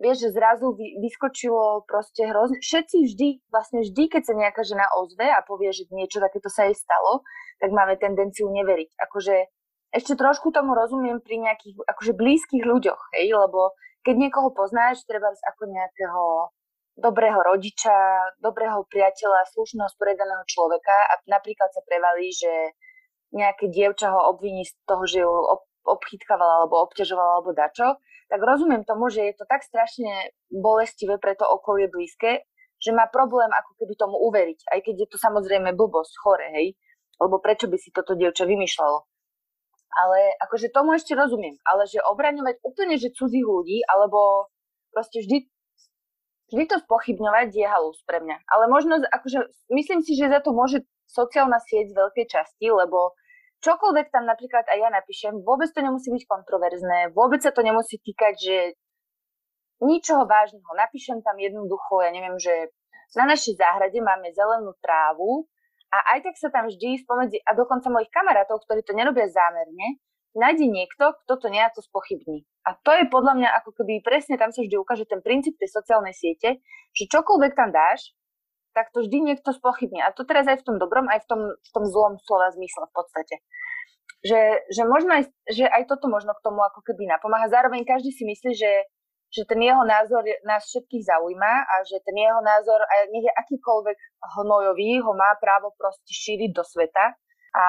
vieš, že zrazu vy, vyskočilo proste hrozne, všetci vždy, vlastne vždy, keď sa nejaká žena ozve a povie, že niečo takéto sa jej stalo, tak máme tendenciu neveriť. Akože ešte trošku tomu rozumiem pri nejakých akože blízkych ľuďoch, hej, lebo keď niekoho poznáš, treba ako nejakého dobrého rodiča, dobrého priateľa, slušného, sporiadaného človeka a napríklad sa prevalí, že nejaké dievča ho obviní z toho, že ju ob- obchytkávala alebo obťažovala alebo dačo, tak rozumiem tomu, že je to tak strašne bolestivé pre to okolie blízke, že má problém ako keby tomu uveriť, aj keď je to samozrejme blbosť, chore, hej, lebo prečo by si toto dievča vymýšľalo. Ale akože tomu ešte rozumiem, ale že obraňovať úplne, že cudzích ľudí, alebo proste vždy vždy to spochybňovať je halus pre mňa. Ale možno, akože, myslím si, že za to môže sociálna sieť z veľkej časti, lebo čokoľvek tam napríklad aj ja napíšem, vôbec to nemusí byť kontroverzné, vôbec sa to nemusí týkať, že ničoho vážneho. Napíšem tam jednoducho, ja neviem, že na našej záhrade máme zelenú trávu a aj tak sa tam vždy spomedzi, a dokonca mojich kamarátov, ktorí to nerobia zámerne, nájde niekto, kto to nejako spochybní. A to je podľa mňa ako keby presne tam sa vždy ukáže ten princíp tej sociálnej siete, že čokoľvek tam dáš, tak to vždy niekto spochybní. A to teraz aj v tom dobrom, aj v tom, v tom zlom slova zmysle v podstate. Že, že, možno aj, že aj toto možno k tomu ako keby napomáha. Zároveň každý si myslí, že, že ten jeho názor nás všetkých zaujíma a že ten jeho názor, aj nech je akýkoľvek hnojový, ho má právo proste šíriť do sveta. A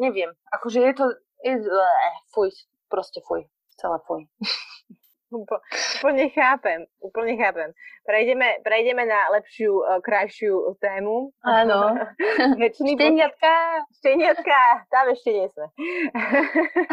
neviem, akože je to, fuj, proste fuj, celé fuj. Úplne chápem, úplne chápem. Prejdeme, prejdeme na lepšiu, uh, krajšiu tému. Áno. Večný Šteniatka. Šteniatka, tam ešte nie sme.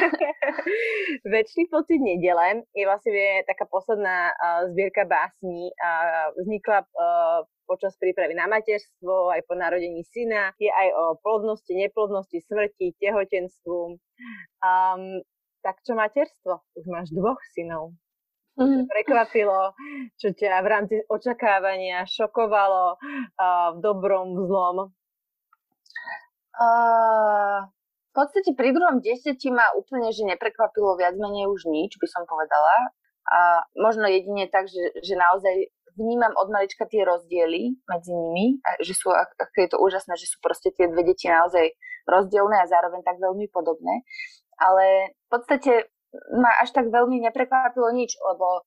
Večný pocit nedele je vlastne taká posledná uh, zbierka básní. Uh, vznikla uh, počas prípravy na materstvo, aj po narodení syna. Je aj o plodnosti, neplodnosti, smrti, tehotenstvu. Um, tak čo materstvo? Už máš dvoch synov. Mm. prekvapilo, čo ťa v rámci očakávania šokovalo uh, v dobrom, v zlom? Uh, v podstate pri druhom desiatí ma úplne, že neprekvapilo viac menej už nič, by som povedala. A možno jedine tak, že, že naozaj vnímam od malička tie rozdiely medzi nimi, že sú, ako je to úžasné, že sú proste tie dve deti naozaj rozdielne a zároveň tak veľmi podobné. Ale v podstate ma až tak veľmi neprekvapilo nič, lebo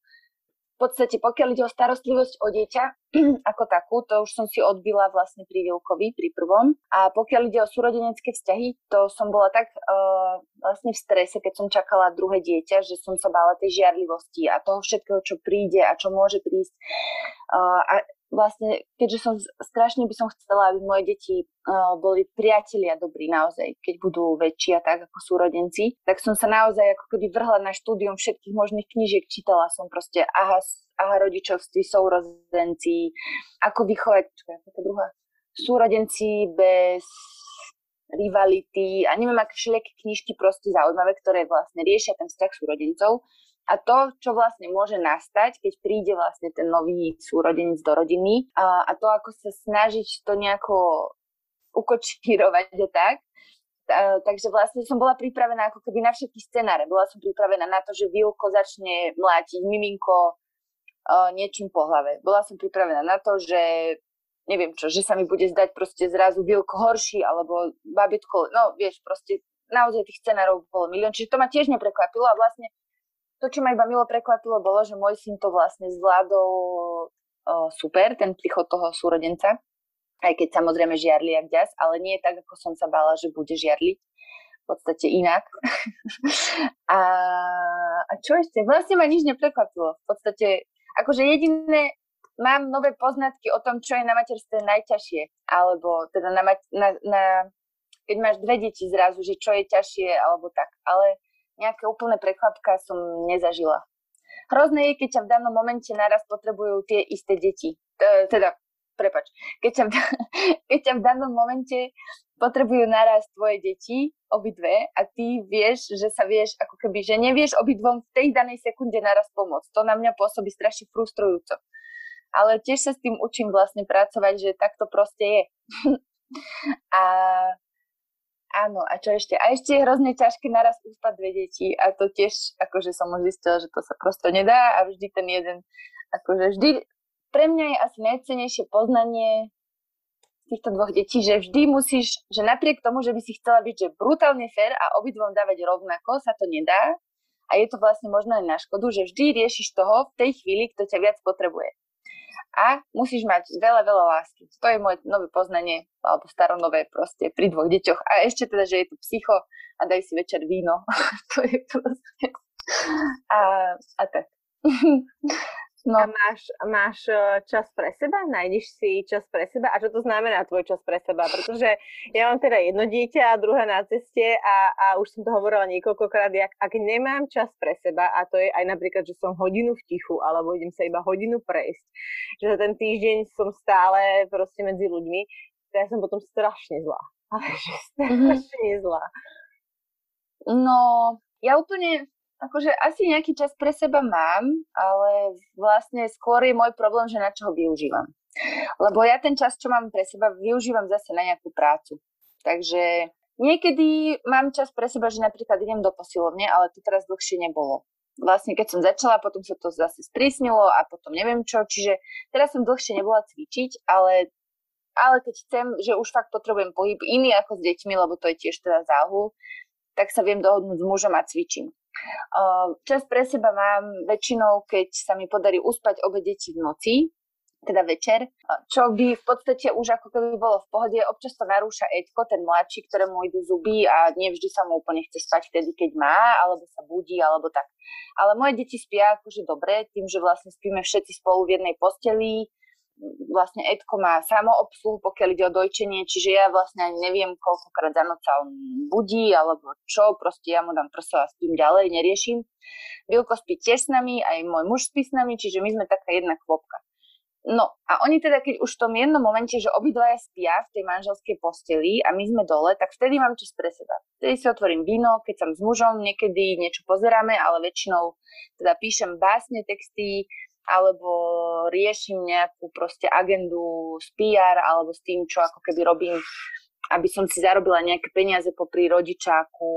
v podstate pokiaľ ide o starostlivosť o dieťa ako takú, to už som si odbila vlastne pri Vilkovi, pri prvom. A pokiaľ ide o súrodenecké vzťahy, to som bola tak uh, vlastne v strese, keď som čakala druhé dieťa, že som sa bála tej žiarlivosti a toho všetkého, čo príde a čo môže prísť. Uh, a vlastne, keďže som strašne by som chcela, aby moje deti uh, boli priatelia dobrí naozaj, keď budú väčší a tak ako súrodenci, tak som sa naozaj ako keby vrhla na štúdium všetkých možných knížiek, čítala som proste aha, aha rodičovství, súrodenci, ako vychovať, čo je to druhá, súrodenci bez rivality a neviem, aké všelijaké knižky proste zaujímavé, ktoré vlastne riešia ten vzťah súrodencov a to, čo vlastne môže nastať, keď príde vlastne ten nový súrodenec do rodiny a, a to, ako sa snažiť to nejako ukočírovať tak, a, takže vlastne som bola pripravená ako keby na všetky scenáre. Bola som pripravená na to, že Vilko začne mlátiť miminko a, niečím po hlave. Bola som pripravená na to, že neviem čo, že sa mi bude zdať proste zrazu Vilko horší, alebo babitko, no vieš, proste naozaj tých scenárov bolo milión, čiže to ma tiež neprekvapilo a vlastne to, čo ma iba milo prekvapilo, bolo, že môj syn to vlastne zvládol uh, super, ten príchod toho súrodenca, aj keď samozrejme žiarli jak ďas, ale nie tak, ako som sa bála, že bude žiarliť. V podstate inak. a, a čo ešte? Vlastne ma nič neprekvapilo. V podstate, akože jediné, mám nové poznatky o tom, čo je na materstve najťažšie. Alebo teda na, na, na, keď máš dve deti zrazu, že čo je ťažšie, alebo tak. Ale nejaké úplné prekvapka som nezažila. Hrozné je, keď ťa v danom momente naraz potrebujú tie isté deti. Teda, prepač, keď ťa, v, keď ťa v danom momente potrebujú naraz tvoje deti, obidve, a ty vieš, že sa vieš, ako keby, že nevieš obidvom v tej danej sekunde naraz pomôcť. To na mňa pôsobí strašne frustrujúco. Ale tiež sa s tým učím vlastne pracovať, že tak to proste je. a Áno, a čo ešte? A ešte je hrozne ťažké naraz uspať dve deti a to tiež, akože som už zistila, že to sa prosto nedá a vždy ten jeden, akože vždy, pre mňa je asi najcenejšie poznanie týchto dvoch detí, že vždy musíš, že napriek tomu, že by si chcela byť že brutálne fér a obidvom dávať rovnako, sa to nedá a je to vlastne možno aj na škodu, že vždy riešiš toho v tej chvíli, kto ťa viac potrebuje a musíš mať veľa, veľa lásky. To je moje nové poznanie, alebo staronové proste pri dvoch deťoch. A ešte teda, že je to psycho a daj si večer víno. to je proste... A, a tak. No. A máš, máš e, čas pre seba? Nájdeš si čas pre seba? A čo to znamená tvoj čas pre seba? Pretože ja mám teda jedno dieťa a druhé na ceste a, a už som to hovorila niekoľkokrát, ak, ak nemám čas pre seba a to je aj napríklad, že som hodinu v tichu alebo idem sa iba hodinu prejsť, že ten týždeň som stále proste medzi ľuďmi, tak ja som potom strašne zlá. Ale že mhm. strašne mm-hmm. zlá. No, ja úplne akože asi nejaký čas pre seba mám, ale vlastne skôr je môj problém, že na čo ho využívam. Lebo ja ten čas, čo mám pre seba, využívam zase na nejakú prácu. Takže niekedy mám čas pre seba, že napríklad idem do posilovne, ale to teraz dlhšie nebolo. Vlastne keď som začala, potom sa to zase strísnilo a potom neviem čo, čiže teraz som dlhšie nebola cvičiť, ale, ale keď chcem, že už fakt potrebujem pohyb iný ako s deťmi, lebo to je tiež teda záhul, tak sa viem dohodnúť s mužom a cvičím. Čas pre seba mám väčšinou, keď sa mi podarí uspať obe deti v noci, teda večer, čo by v podstate už ako keby bolo v pohode. Občas to narúša Edko, ten mladší, ktorému idú zuby a nevždy sa mu úplne chce spať vtedy, keď má, alebo sa budí, alebo tak. Ale moje deti spia akože dobre, tým, že vlastne spíme všetci spolu v jednej posteli, vlastne Edko má samoobsluhu, pokiaľ ide o dojčenie, čiže ja vlastne ani neviem, koľkokrát za noc sa on budí, alebo čo, proste ja mu dám prso a spím ďalej, neriešim. Vilko spí tiež s nami, aj môj muž spí s nami, čiže my sme taká jedna kvopka. No a oni teda, keď už v tom jednom momente, že obidvaja spia v tej manželskej posteli a my sme dole, tak vtedy mám čas pre seba. Vtedy si otvorím víno, keď som s mužom, niekedy niečo pozeráme, ale väčšinou teda píšem básne, texty, alebo riešim nejakú proste agendu s PR alebo s tým, čo ako keby robím, aby som si zarobila nejaké peniaze popri rodičáku,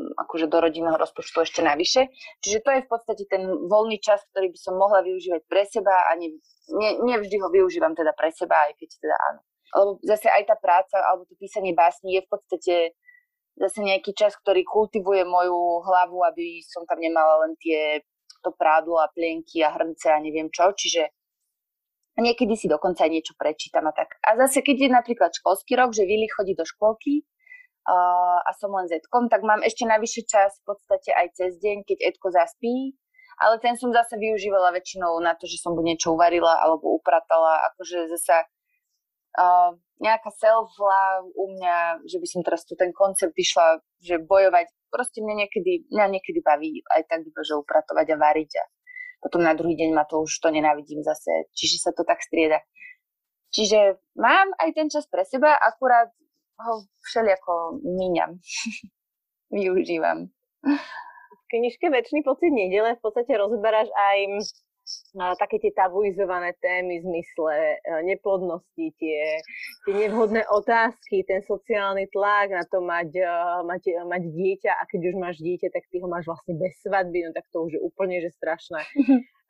akože do rodinného rozpočtu ešte navyše. Čiže to je v podstate ten voľný čas, ktorý by som mohla využívať pre seba a ne, ne, nevždy ho využívam teda pre seba, aj keď teda áno. Lebo zase aj tá práca alebo to písanie básni je v podstate zase nejaký čas, ktorý kultivuje moju hlavu, aby som tam nemala len tie to prádlo a plienky a hrnce a neviem čo, čiže niekedy si dokonca aj niečo prečítam a tak. A zase, keď je napríklad školský rok, že Vili chodí do školky uh, a som len s Edkom, tak mám ešte najvyšší čas v podstate aj cez deň, keď Edko zaspí, ale ten som zase využívala väčšinou na to, že som buď niečo uvarila alebo upratala, akože zase uh, nejaká self-love u mňa, že by som teraz tu ten koncept išla, že bojovať proste mňa niekedy, mňa niekedy baví aj tak iba, že upratovať a variť a potom na druhý deň ma to už to nenávidím zase, čiže sa to tak strieda. Čiže mám aj ten čas pre seba, akurát ho všelijako míňam, využívam. V knižke Večný pocit nedele v podstate rozberáš aj také tie tabuizované témy v zmysle e, neplodnosti, tie, tie nevhodné otázky, ten sociálny tlak na to mať, e, mať, e, mať dieťa a keď už máš dieťa, tak ty ho máš vlastne bez svadby, no tak to už je úplne že strašné.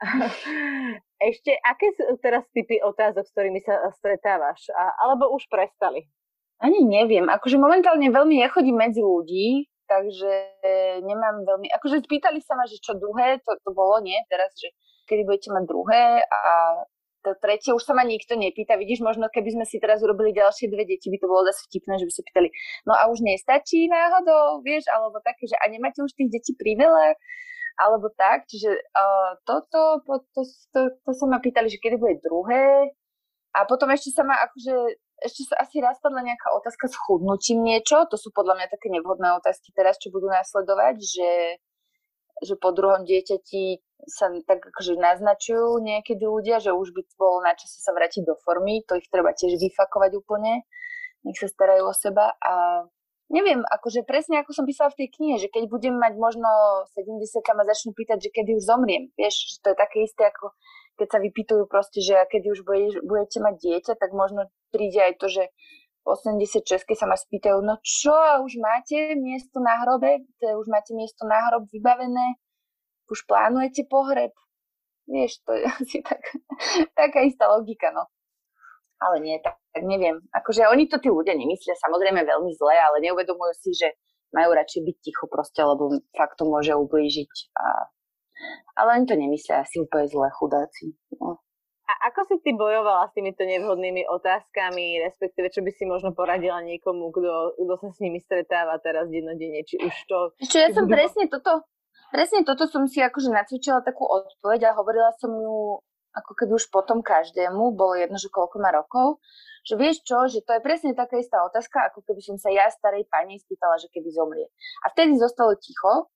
Ešte, aké sú teraz typy otázok, s ktorými sa stretávaš? A, alebo už prestali? Ani neviem. Akože momentálne veľmi nechodím medzi ľudí, takže nemám veľmi... Akože spýtali sa ma, že čo druhé, to, to bolo, nie? Teraz, že kedy budete mať druhé a to tretie už sa ma nikto nepýta. Vidíš, možno keby sme si teraz urobili ďalšie dve deti, by to bolo zase vtipné, že by sa pýtali, no a už nestačí náhodou, vieš, alebo také, že a nemáte už tých detí priveľa, alebo tak. Čiže uh, toto, to, to, to, to sa ma pýtali, že kedy bude druhé. A potom ešte sa ma akože ešte sa asi raz padla nejaká otázka s chudnutím niečo. To sú podľa mňa také nevhodné otázky teraz, čo budú následovať, že, že po druhom dieťati sa tak akože naznačujú niekedy ľudia, že už by bolo na čase sa vrátiť do formy. To ich treba tiež vyfakovať úplne. Nech sa starajú o seba. A neviem, akože presne ako som písala v tej knihe, že keď budem mať možno 70 ma začnú pýtať, že kedy už zomriem. Vieš, že to je také isté ako keď sa vypýtujú proste, že keď už budete mať dieťa, tak možno príde aj to, že 86 sa ma spýtajú, no čo, už máte miesto na hrobe? Už máte miesto na hrob vybavené? Už plánujete pohreb? Vieš, to je asi tak, taká istá logika, no. Ale nie, tak, tak neviem. Akože oni to tí ľudia nemyslia samozrejme veľmi zle, ale neuvedomujú si, že majú radšej byť ticho proste, lebo fakt to môže ublížiť a ale oni to nemyslia asi úplne zle, chudáci. No. A ako si ty bojovala s týmito nevhodnými otázkami, respektíve čo by si možno poradila niekomu, kto, kto sa s nimi stretáva teraz dennodenne, či už to... Ešte ja som presne toto, presne toto som si akože nacvičila takú odpoveď a hovorila som ju ako keby už potom každému, bolo jedno, že koľko má rokov, že vieš čo, že to je presne taká istá otázka, ako keby som sa ja starej pani spýtala, že kedy zomrie. A vtedy zostalo ticho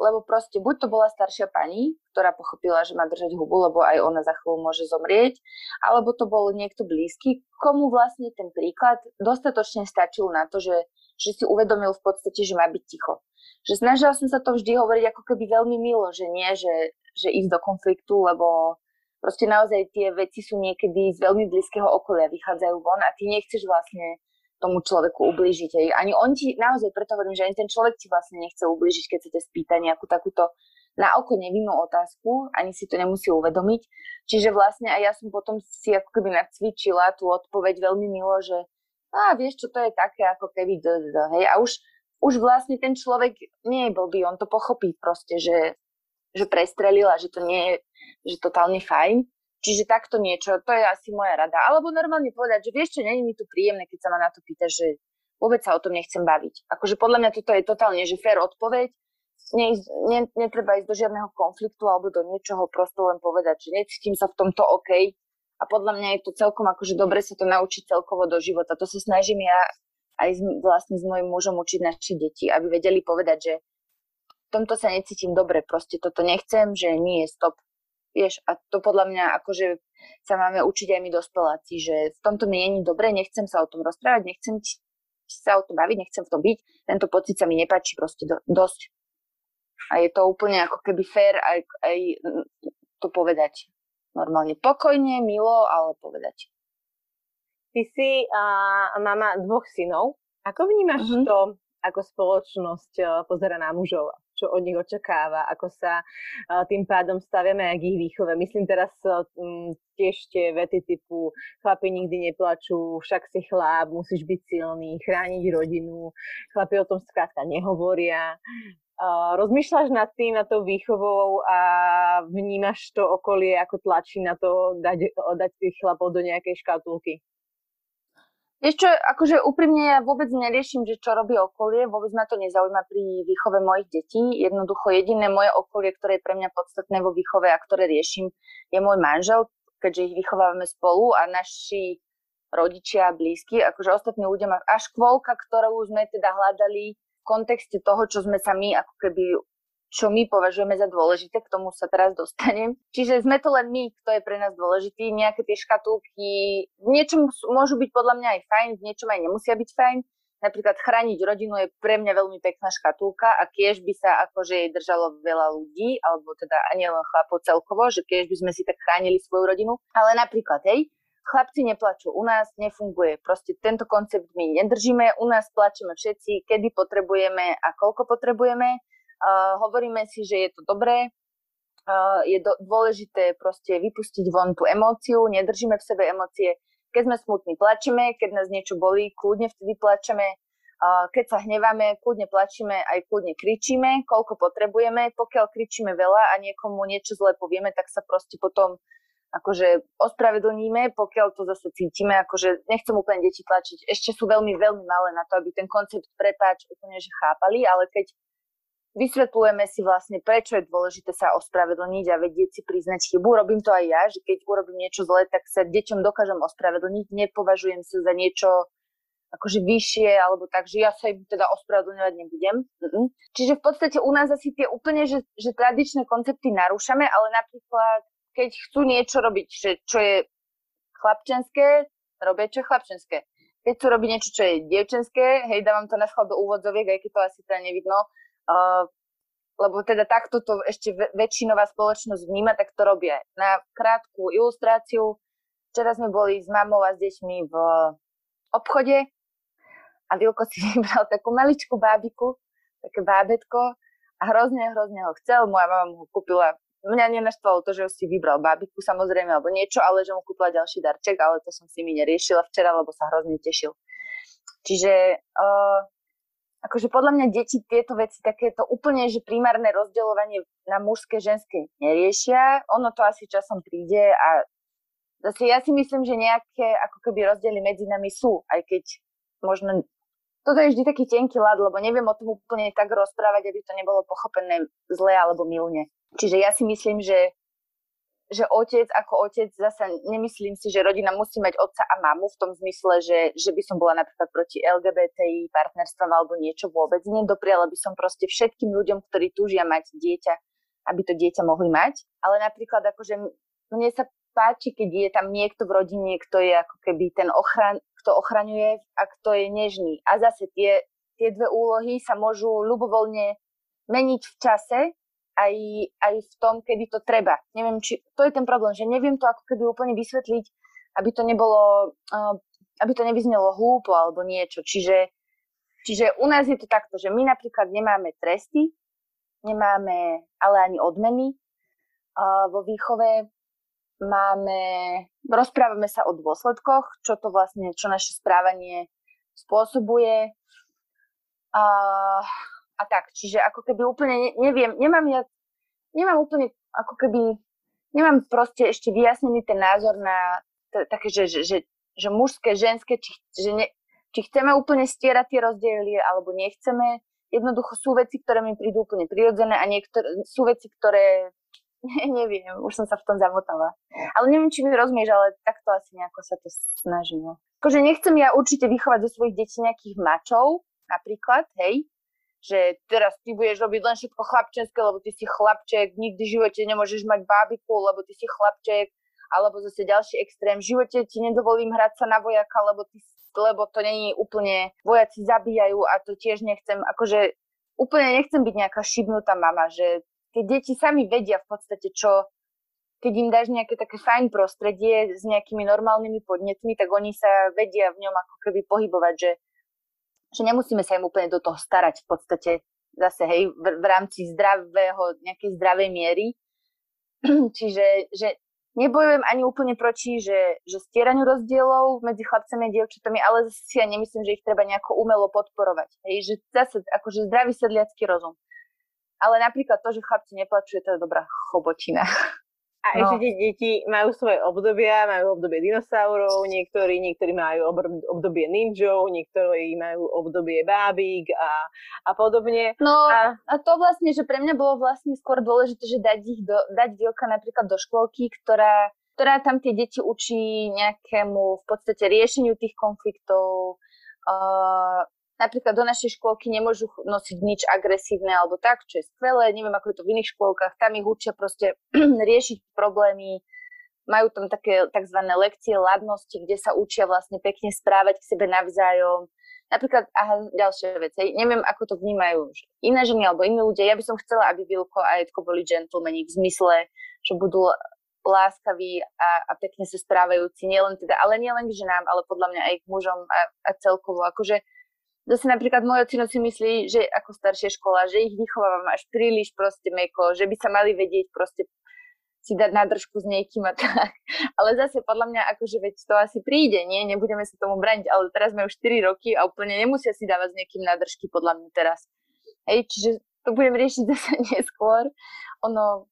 lebo proste buď to bola staršia pani, ktorá pochopila, že má držať hubu, lebo aj ona za chvíľu môže zomrieť, alebo to bol niekto blízky, komu vlastne ten príklad dostatočne stačil na to, že, že si uvedomil v podstate, že má byť ticho. Že snažila som sa to vždy hovoriť ako keby veľmi milo, že nie, že, že ísť do konfliktu, lebo proste naozaj tie veci sú niekedy z veľmi blízkeho okolia, vychádzajú von a ty nechceš vlastne tomu človeku ublížiť. Hej. Ani on ti, naozaj preto hovorím, že ani ten človek ti vlastne nechce ublížiť, keď sa ťa spýta nejakú takúto na oko nevinnú otázku, ani si to nemusí uvedomiť. Čiže vlastne aj ja som potom si ako keby nacvičila tú odpoveď veľmi milo, že a vieš čo, to je také ako keby hej. A už, už vlastne ten človek nie je blbý, on to pochopí proste, že, že prestrelila, že to nie je že totálne fajn Čiže takto niečo, to je asi moja rada. Alebo normálne povedať, že vieš čo, není mi tu príjemné, keď sa ma na to pýta, že vôbec sa o tom nechcem baviť. Akože podľa mňa toto je totálne, že fér odpoveď, ne, ne, netreba ísť do žiadneho konfliktu alebo do niečoho, prosto len povedať, že necítim sa v tomto OK. A podľa mňa je to celkom akože dobre sa to naučiť celkovo do života. To sa snažím ja aj s, vlastne s mojim mužom učiť naše deti, aby vedeli povedať, že v tomto sa necítim dobre, proste toto nechcem, že nie, stop, Vieš, a to podľa mňa akože sa máme učiť aj my dospeláci, že v tomto mi je dobre, nechcem sa o tom rozprávať, nechcem sa o tom baviť, nechcem v tom byť, tento pocit sa mi nepáči proste do, dosť. A je to úplne ako keby fér aj, aj to povedať normálne pokojne, milo, ale povedať. Ty si uh, mama dvoch synov. Ako vnímaš mm-hmm. to, ako spoločnosť uh, pozera na mužov? čo od nich očakáva, ako sa tým pádom staviame aj k ich výchove. Myslím teraz tiež tie vety typu chlapi nikdy neplačú, však si chlap, musíš byť silný, chrániť rodinu. Chlapi o tom skrátka nehovoria. rozmýšľaš nad tým, na tou výchovou a vnímaš to okolie, ako tlačí na to dať, dať tých chlapov do nejakej škatulky? Čo, akože úprimne ja vôbec neriešim, že čo robí okolie, vôbec ma to nezaujíma pri výchove mojich detí. Jednoducho jediné moje okolie, ktoré je pre mňa podstatné vo výchove a ktoré riešim, je môj manžel, keďže ich vychovávame spolu a naši rodičia a blízky, akože ostatní ľudia má až škôlka, ktorú sme teda hľadali v kontexte toho, čo sme sa my ako keby čo my považujeme za dôležité, k tomu sa teraz dostanem. Čiže sme to len my, kto je pre nás dôležitý. Nejaké tie škatulky v niečom môžu byť podľa mňa aj fajn, v niečom aj nemusia byť fajn. Napríklad chrániť rodinu je pre mňa veľmi pekná škatulka a keď by sa akože jej držalo veľa ľudí, alebo teda ani len chlapov celkovo, že keď by sme si tak chránili svoju rodinu. Ale napríklad, hej, chlapci neplačú, u nás nefunguje. Proste tento koncept my nedržíme, u nás plačeme všetci, kedy potrebujeme a koľko potrebujeme Uh, hovoríme si, že je to dobré, uh, je do, dôležité proste vypustiť von tú emóciu, nedržíme v sebe emócie. Keď sme smutní, plačeme, keď nás niečo bolí, kľudne vtedy plačeme. keď sa hneváme, kľudne plačíme, aj kľudne kričíme, koľko potrebujeme. Pokiaľ kričíme veľa a niekomu niečo zle povieme, tak sa proste potom akože ospravedlníme, pokiaľ to zase cítime, akože nechcem úplne deti tlačiť. Ešte sú veľmi, veľmi malé na to, aby ten koncept prepáč úplne že chápali, ale keď vysvetľujeme si vlastne, prečo je dôležité sa ospravedlniť a vedieť si priznať chybu. Robím to aj ja, že keď urobím niečo zlé, tak sa deťom dokážem ospravedlniť, nepovažujem sa za niečo akože vyššie, alebo tak, že ja sa im teda ospravedlňovať nebudem. Mm-mm. Čiže v podstate u nás asi tie úplne, že, že tradičné koncepty narúšame, ale napríklad, keď chcú niečo robiť, že čo je chlapčenské, robia čo je chlapčenské. Keď chcú robiť niečo, čo je dievčenské, hej, dávam to na schod do úvodzoviek, aj keď to asi teda nevidno, lebo teda takto to ešte väčšinová spoločnosť vníma, tak to robia. Na krátku ilustráciu, včera sme boli s mamou a s deťmi v obchode a Vilko si vybral takú maličkú bábiku, také bábetko a hrozne, hrozne ho chcel. Moja mama mu ho kúpila. Mňa nenaštvalo to, že ho si vybral bábiku samozrejme, alebo niečo, ale že mu kúpila ďalší darček, ale to som si mi neriešila včera, lebo sa hrozne tešil. Čiže uh, akože podľa mňa deti tieto veci, takéto úplne, že primárne rozdeľovanie na mužské, ženské neriešia. Ono to asi časom príde a zase ja si myslím, že nejaké ako keby rozdiely medzi nami sú, aj keď možno toto je vždy taký tenký lad, lebo neviem o tom úplne tak rozprávať, aby to nebolo pochopené zle alebo milne. Čiže ja si myslím, že že otec ako otec, zase nemyslím si, že rodina musí mať otca a mamu v tom zmysle, že, že by som bola napríklad proti LGBTI partnerstvom alebo niečo vôbec. Nedopriala by som proste všetkým ľuďom, ktorí túžia mať dieťa, aby to dieťa mohli mať. Ale napríklad akože mne sa páči, keď je tam niekto v rodine, kto je ako keby ten ochran, kto ochraňuje a kto je nežný. A zase tie, tie dve úlohy sa môžu ľubovoľne meniť v čase aj, aj v tom, kedy to treba. Neviem, či, to je ten problém, že neviem to ako keby úplne vysvetliť, aby to nebolo, aby to nevyznelo hlúpo alebo niečo. Čiže, čiže u nás je to takto, že my napríklad nemáme tresty, nemáme ale ani odmeny vo výchove, máme, rozprávame sa o dôsledkoch, čo to vlastne, čo naše správanie spôsobuje. Uh, a tak. Čiže ako keby úplne ne, neviem, nemám ja, nemám úplne ako keby, nemám proste ešte vyjasnený ten názor na t- také, že, že, že, že mužské, ženské, či, že ne, či chceme úplne stierať tie rozdiely, alebo nechceme. Jednoducho sú veci, ktoré mi prídu úplne prirodzené a niektoré sú veci, ktoré neviem, už som sa v tom zamotala. Ale neviem, či mi rozumieš, ale takto asi nejako sa to snažím. No. Akože nechcem ja určite vychovať zo svojich detí nejakých mačov, napríklad, hej, že teraz ty budeš robiť len všetko chlapčenské, lebo ty si chlapček, nikdy v živote nemôžeš mať bábiku, lebo ty si chlapček, alebo zase ďalší extrém, v živote ti nedovolím hrať sa na vojaka, lebo, ty, lebo to není úplne, vojaci zabíjajú a to tiež nechcem, akože úplne nechcem byť nejaká šibnutá mama, že keď deti sami vedia v podstate, čo, keď im dáš nejaké také fajn prostredie s nejakými normálnymi podnetmi, tak oni sa vedia v ňom ako keby pohybovať, že že nemusíme sa im úplne do toho starať v podstate zase, hej, v, v rámci zdravého, nejakej zdravej miery. Čiže že nebojujem ani úplne proti, že, že stieraniu rozdielov medzi chlapcami a dievčatami, ale si ja nemyslím, že ich treba nejako umelo podporovať. Hej, že zase akože zdravý sedliacký rozum. Ale napríklad to, že chlapci neplačuje, to je dobrá chobotina. A no. ešte deti majú svoje obdobia, majú obdobie dinosaurov, niektorí, niektorí majú obdobie ninjov, niektorí majú obdobie bábik a, a podobne. No a... a to vlastne, že pre mňa bolo vlastne skôr dôležité, že dať ich do, dať Vilka napríklad do škôlky, ktorá, ktorá tam tie deti učí nejakému v podstate riešeniu tých konfliktov, uh, napríklad do našej škôlky nemôžu nosiť nič agresívne alebo tak, čo je skvelé, neviem ako je to v iných škôlkach, tam ich učia proste riešiť problémy, majú tam také tzv. lekcie ladnosti, kde sa učia vlastne pekne správať k sebe navzájom. Napríklad, aha, ďalšia vec, hej, neviem, ako to vnímajú iné ženy alebo iní ľudia. Ja by som chcela, aby Vilko a Edko boli gentlemani v zmysle, že budú láskaví a, a pekne sa správajúci, nielen teda, ale nielen k ženám, ale podľa mňa aj k mužom a, a celkovo. Akože Zase napríklad môj ocino si myslí, že ako staršia škola, že ich vychovávam až príliš proste meko, že by sa mali vedieť proste si dať nádržku s niekým a tak. Ale zase podľa mňa akože veď to asi príde, nie? Nebudeme sa tomu braniť, ale teraz sme už 4 roky a úplne nemusia si dávať s niekým nádržky podľa mňa teraz. Hej, čiže to budem riešiť zase neskôr. Ono,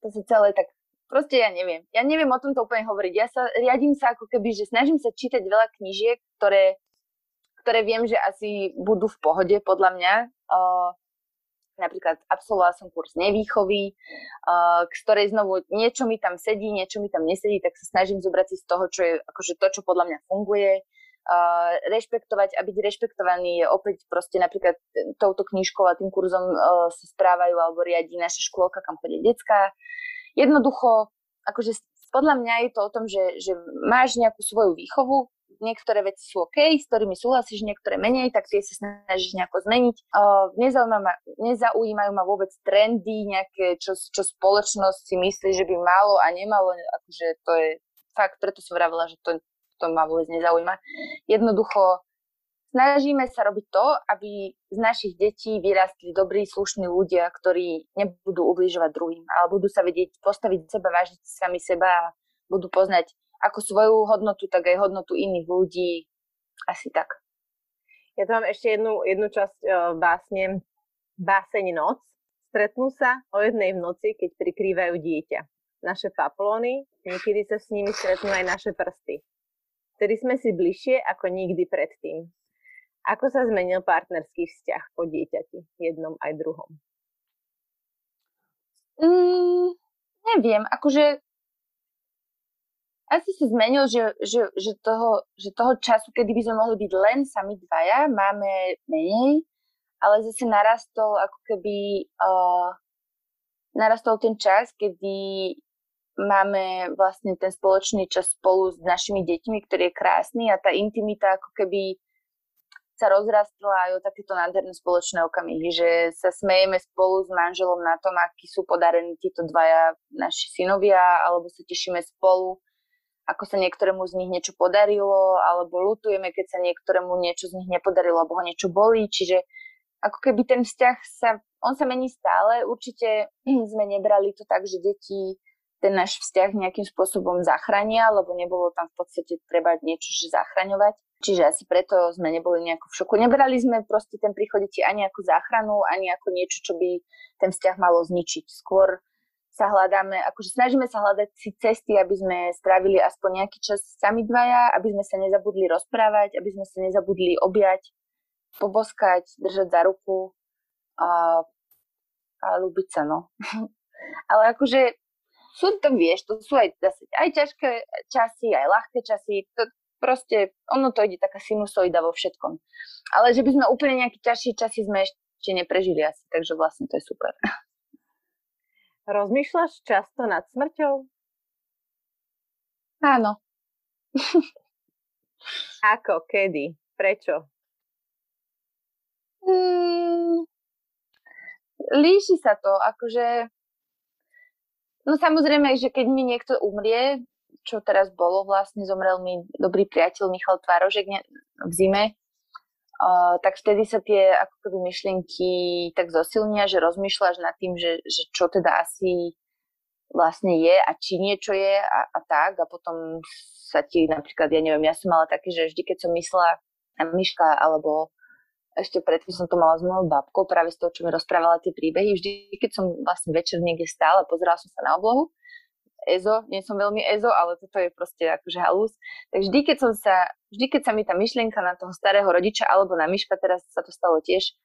to sa celé tak proste ja neviem. Ja neviem o tomto úplne hovoriť. Ja sa riadím sa ako keby, že snažím sa čítať veľa knížiek, ktoré, ktoré viem, že asi budú v pohode podľa mňa. Uh, napríklad absolvovala som kurz nevýchovy, uh, ktorej znovu niečo mi tam sedí, niečo mi tam nesedí, tak sa snažím zobrať si z toho, čo je akože to, čo podľa mňa funguje. Uh, rešpektovať a byť rešpektovaný je opäť proste napríklad touto knižkou a tým kurzom uh, sa správajú alebo riadi naša škôlka, kam chodia decka. Jednoducho, akože podľa mňa je to o tom, že, že máš nejakú svoju výchovu, niektoré veci sú OK, s ktorými súhlasíš, niektoré menej, tak tie sa snažíš nejako zmeniť. Ma, nezaujímajú ma vôbec trendy, nejaké, čo, čo spoločnosť si myslí, že by malo a nemalo, akože to je fakt, preto som vravila, že to, to ma vôbec nezaujíma. Jednoducho snažíme sa robiť to, aby z našich detí vyrastli dobrí, slušní ľudia, ktorí nebudú ubližovať druhým, ale budú sa vedieť postaviť seba, vážiť sami seba a budú poznať ako svoju hodnotu, tak aj hodnotu iných ľudí. Asi tak. Ja tu mám ešte jednu, jednu časť uh, básne. Báseň noc. Stretnú sa o jednej v noci, keď prikrývajú dieťa. Naše paplony, niekedy sa s nimi stretnú aj naše prsty. Vtedy sme si bližšie ako nikdy predtým. Ako sa zmenil partnerský vzťah po dieťati, jednom aj druhom? Mm, neviem, akože asi sa zmenil, že, že, že, toho, že toho času, kedy by sme mohli byť len sami dvaja, máme menej, ale zase narastol ako keby uh, narastol ten čas, kedy máme vlastne ten spoločný čas spolu s našimi deťmi, ktorý je krásny a tá intimita ako keby sa rozrastla aj o takéto nádherné spoločné okamihy, že sa smejeme spolu s manželom na tom, akí sú podarení títo dvaja naši synovia, alebo sa tešíme spolu ako sa niektorému z nich niečo podarilo, alebo lutujeme, keď sa niektorému niečo z nich nepodarilo, alebo ho niečo bolí. Čiže ako keby ten vzťah sa, on sa mení stále. Určite sme nebrali to tak, že deti ten náš vzťah nejakým spôsobom zachránia, lebo nebolo tam v podstate treba niečo že zachraňovať. Čiže asi preto sme neboli nejako v šoku. Nebrali sme proste ten príchod deti ani ako záchranu, ani ako niečo, čo by ten vzťah malo zničiť. Skôr sa hľadáme, akože snažíme sa hľadať si cesty, aby sme strávili aspoň nejaký čas sami dvaja, aby sme sa nezabudli rozprávať, aby sme sa nezabudli objať, poboskať, držať za ruku a, a ľúbiť sa, no. Ale akože sú to, vieš, to sú aj, zase, aj ťažké časy, aj ľahké časy, to proste, ono to ide taká sinusoida vo všetkom. Ale že by sme úplne nejaké ťažšie časy sme ešte neprežili asi, takže vlastne to je super. Rozmýšľaš často nad smrťou? Áno. Ako, kedy, prečo? Hmm, líši sa to, akože... No samozrejme, že keď mi niekto umrie, čo teraz bolo vlastne, zomrel mi dobrý priateľ Michal Tvárožek v zime, Tak vtedy sa tie ako keby myšlienky tak zosilnia, že rozmýšľaš nad tým, že, že čo teda asi vlastne je a či niečo je a, a tak a potom sa ti napríklad, ja neviem, ja som mala také, že vždy keď som myslela na myška alebo ešte predtým som to mala s mojou babkou práve z toho, čo mi rozprávala tie príbehy. Vždy, keď som vlastne večer niekde stála, pozerala som sa na oblohu, EZO, nie som veľmi EZO, ale toto je proste akože halus. Tak vždy, keď som sa, vždy, keď sa mi tá myšlienka na toho starého rodiča alebo na myška, teraz sa to stalo tiež,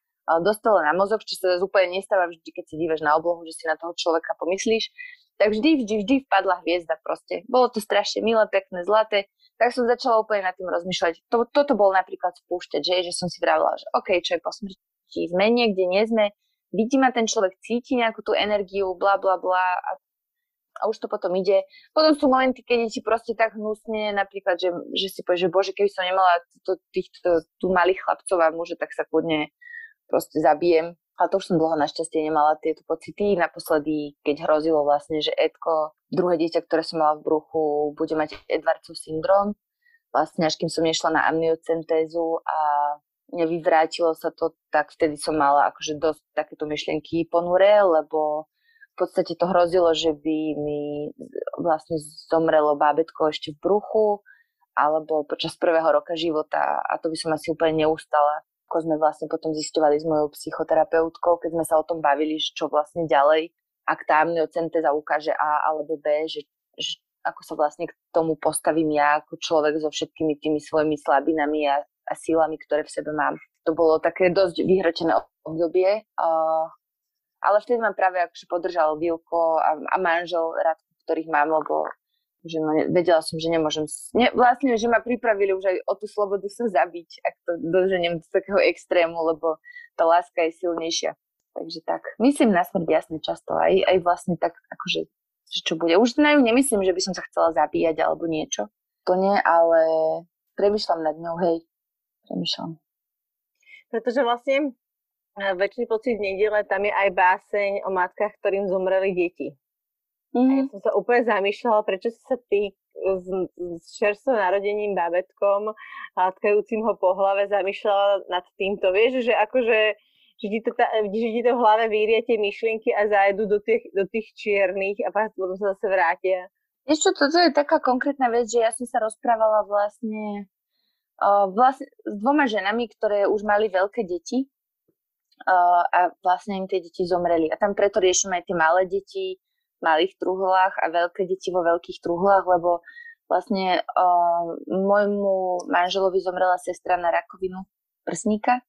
dostala na mozog, čo sa úplne nestáva vždy, keď si dívaš na oblohu, že si na toho človeka pomyslíš, tak vždy, vždy, vždy vpadla hviezda proste. Bolo to strašne milé, pekné, zlaté, tak som začala úplne nad tým rozmýšľať. To, toto bol napríklad spúšťať, že, že som si vravila, že OK, čo je po smrti, sme niekde, nie sme, vidí ma ten človek, cíti nejakú tú energiu, bla, bla, bla a a už to potom ide. Potom sú momenty, keď ti proste tak hnusne, napríklad, že, že si povieš, že bože, keby som nemala to, týchto tu malých chlapcov a muže, tak sa kľudne proste zabijem. Ale to už som dlho našťastie nemala tieto pocity. Naposledy, keď hrozilo vlastne, že Edko, druhé dieťa, ktoré som mala v bruchu, bude mať Edwardcov syndrom. Vlastne až kým som nešla na amniocentézu a nevyvrátilo sa to, tak vtedy som mala akože dosť takéto myšlienky ponure, lebo v podstate to hrozilo, že by mi vlastne zomrelo bábetko ešte v bruchu alebo počas prvého roka života a to by som asi úplne neustala. Ako sme vlastne potom zistovali s mojou psychoterapeutkou, keď sme sa o tom bavili, že čo vlastne ďalej, ak tá amniocenteza ukáže A alebo B, že, že ako sa vlastne k tomu postavím ja ako človek so všetkými tými svojimi slabinami a, a sílami, ktoré v sebe mám. To bolo také dosť vyhročené obdobie. Uh, ale vtedy ma práve akože podržal Vilko a, a manžel rád, ktorých mám, lebo že no, vedela som, že nemôžem, ne, vlastne, že ma pripravili už aj o tú slobodu sa zabiť, ak to doženiem do takého extrému, lebo tá láska je silnejšia. Takže tak, myslím na smrť jasne často, aj, aj vlastne tak, akože, že čo bude. Už na ňu nemyslím, že by som sa chcela zabíjať alebo niečo, to nie, ale premyšľam nad ňou, hej, premyšľam. Pretože vlastne väčší pocit nedele, tam je aj báseň o matkách, ktorým zomreli deti. Mm-hmm. A ja mhm. som sa úplne zamýšľala, prečo si sa ty s, s čerstvo narodením bábetkom, hladkajúcim ho po hlave zamýšľala nad týmto. Vieš, že akože že ti, to, že ti to v hlave vyrie tie myšlienky a zajedú do tých, do tých čiernych a potom sa zase vrátia. Vieš čo, toto je taká konkrétna vec, že ja som sa rozprávala vlastne, uh, vlastne s dvoma ženami, ktoré už mali veľké deti a vlastne im tie deti zomreli. A tam preto riešime aj tie malé deti v malých truhlách a veľké deti vo veľkých truhlách, lebo vlastne uh, môjmu manželovi zomrela sestra na rakovinu prsníka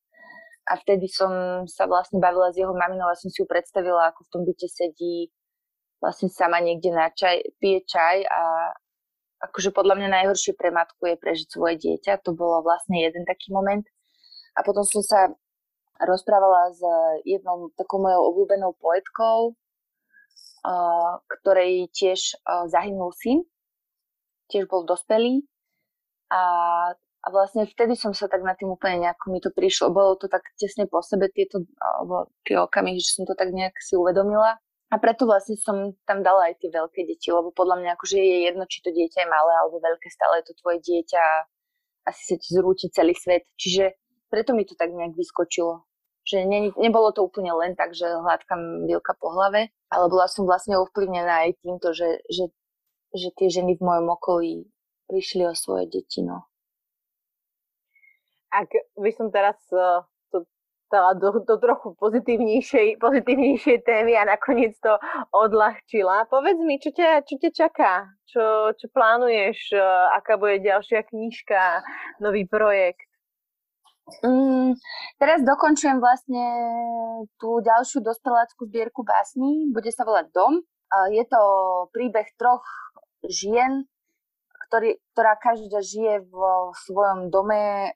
a vtedy som sa vlastne bavila s jeho maminou a som si ju predstavila, ako v tom byte sedí vlastne sama niekde na čaj, pije čaj a akože podľa mňa najhoršie pre matku je prežiť svoje dieťa. To bolo vlastne jeden taký moment. A potom som sa rozprávala s jednou takou mojou obľúbenou poetkou, ktorej tiež zahynul syn, tiež bol dospelý. A, a vlastne vtedy som sa tak na tým úplne nejako mi to prišlo, bolo to tak tesne po sebe tieto, alebo tie okamihy, že som to tak nejak si uvedomila. A preto vlastne som tam dala aj tie veľké deti, lebo podľa mňa akože je jedno, či to dieťa je malé alebo veľké, stále je to tvoje dieťa asi sa ti zrúti celý svet. Čiže preto mi to tak nejak vyskočilo. Že ne, nebolo to úplne len tak, že hľadkam Vilka po hlave, ale bola som vlastne ovplyvnená aj týmto, že, že, že tie ženy v mojom okolí prišli o svoje deti. No. Ak by som teraz uh, to dala do, do trochu pozitívnejšej, pozitívnejšej témy a nakoniec to odľahčila, povedz mi, čo ťa, čo ťa čaká? Čo, čo plánuješ? Uh, aká bude ďalšia knižka, nový projekt? Mm, teraz dokončujem vlastne tú ďalšiu dospeláckú zbierku básní, bude sa volať Dom. Je to príbeh troch žien, ktorý, ktorá každá žije vo svojom dome,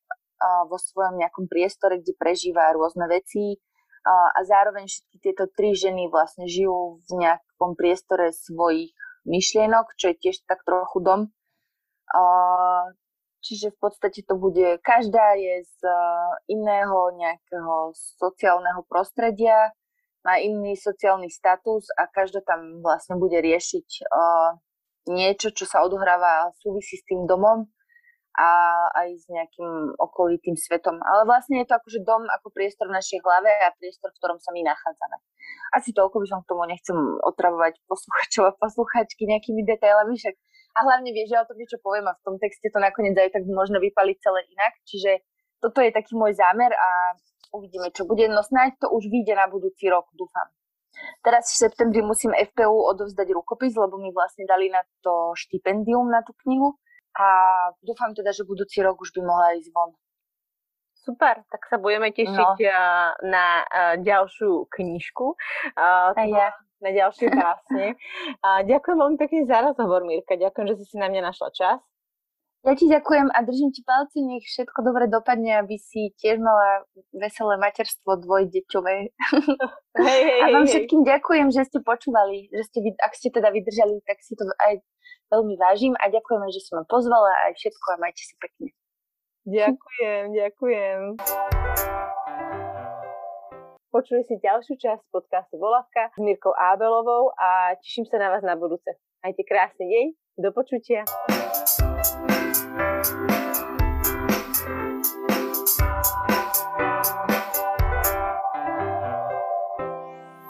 vo svojom nejakom priestore, kde prežíva rôzne veci a zároveň všetky tieto tri ženy vlastne žijú v nejakom priestore svojich myšlienok, čo je tiež tak trochu dom. Čiže v podstate to bude, každá je z eh, iného nejakého sociálneho prostredia, má iný sociálny status a každá tam vlastne bude riešiť uh, niečo, čo sa odohráva súvisí s tým domom a aj s nejakým okolitým svetom. Ale vlastne je to akože dom ako priestor v našej hlave a priestor, v ktorom sa my nachádzame. Asi toľko by som k tomu nechcem otravovať posluchačov a posluchačky nejakými detailami, však a hlavne vieš, že ja o tom niečo poviem a v tom texte to nakoniec aj tak možno vypaliť celé inak. Čiže toto je taký môj zámer a uvidíme, čo bude. No snáď to už vyjde na budúci rok, dúfam. Teraz v septembri musím FPU odovzdať rukopis, lebo mi vlastne dali na to štipendium na tú knihu a dúfam teda, že budúci rok už by mohla ísť von. Super, tak sa budeme tešiť no. na ďalšiu knižku. A ja na ďalšie básne. A ďakujem veľmi pekne za rozhovor, Mirka. Ďakujem, že si si na mňa našla čas. Ja ti ďakujem a držím ti palce, nech všetko dobre dopadne, aby si tiež mala veselé materstvo dvojdeťové. Hej, hej, a vám všetkým ďakujem, že ste počúvali, že ste, ak ste teda vydržali, tak si to aj veľmi vážim a ďakujem, že si ma pozvala aj všetko a majte si pekne. Ďakujem, ďakujem. Počuli si ďalšiu časť podcastu Volavka s Mirkou Ábelovou a teším sa na vás na budúce. Majte krásny deň, do počutia.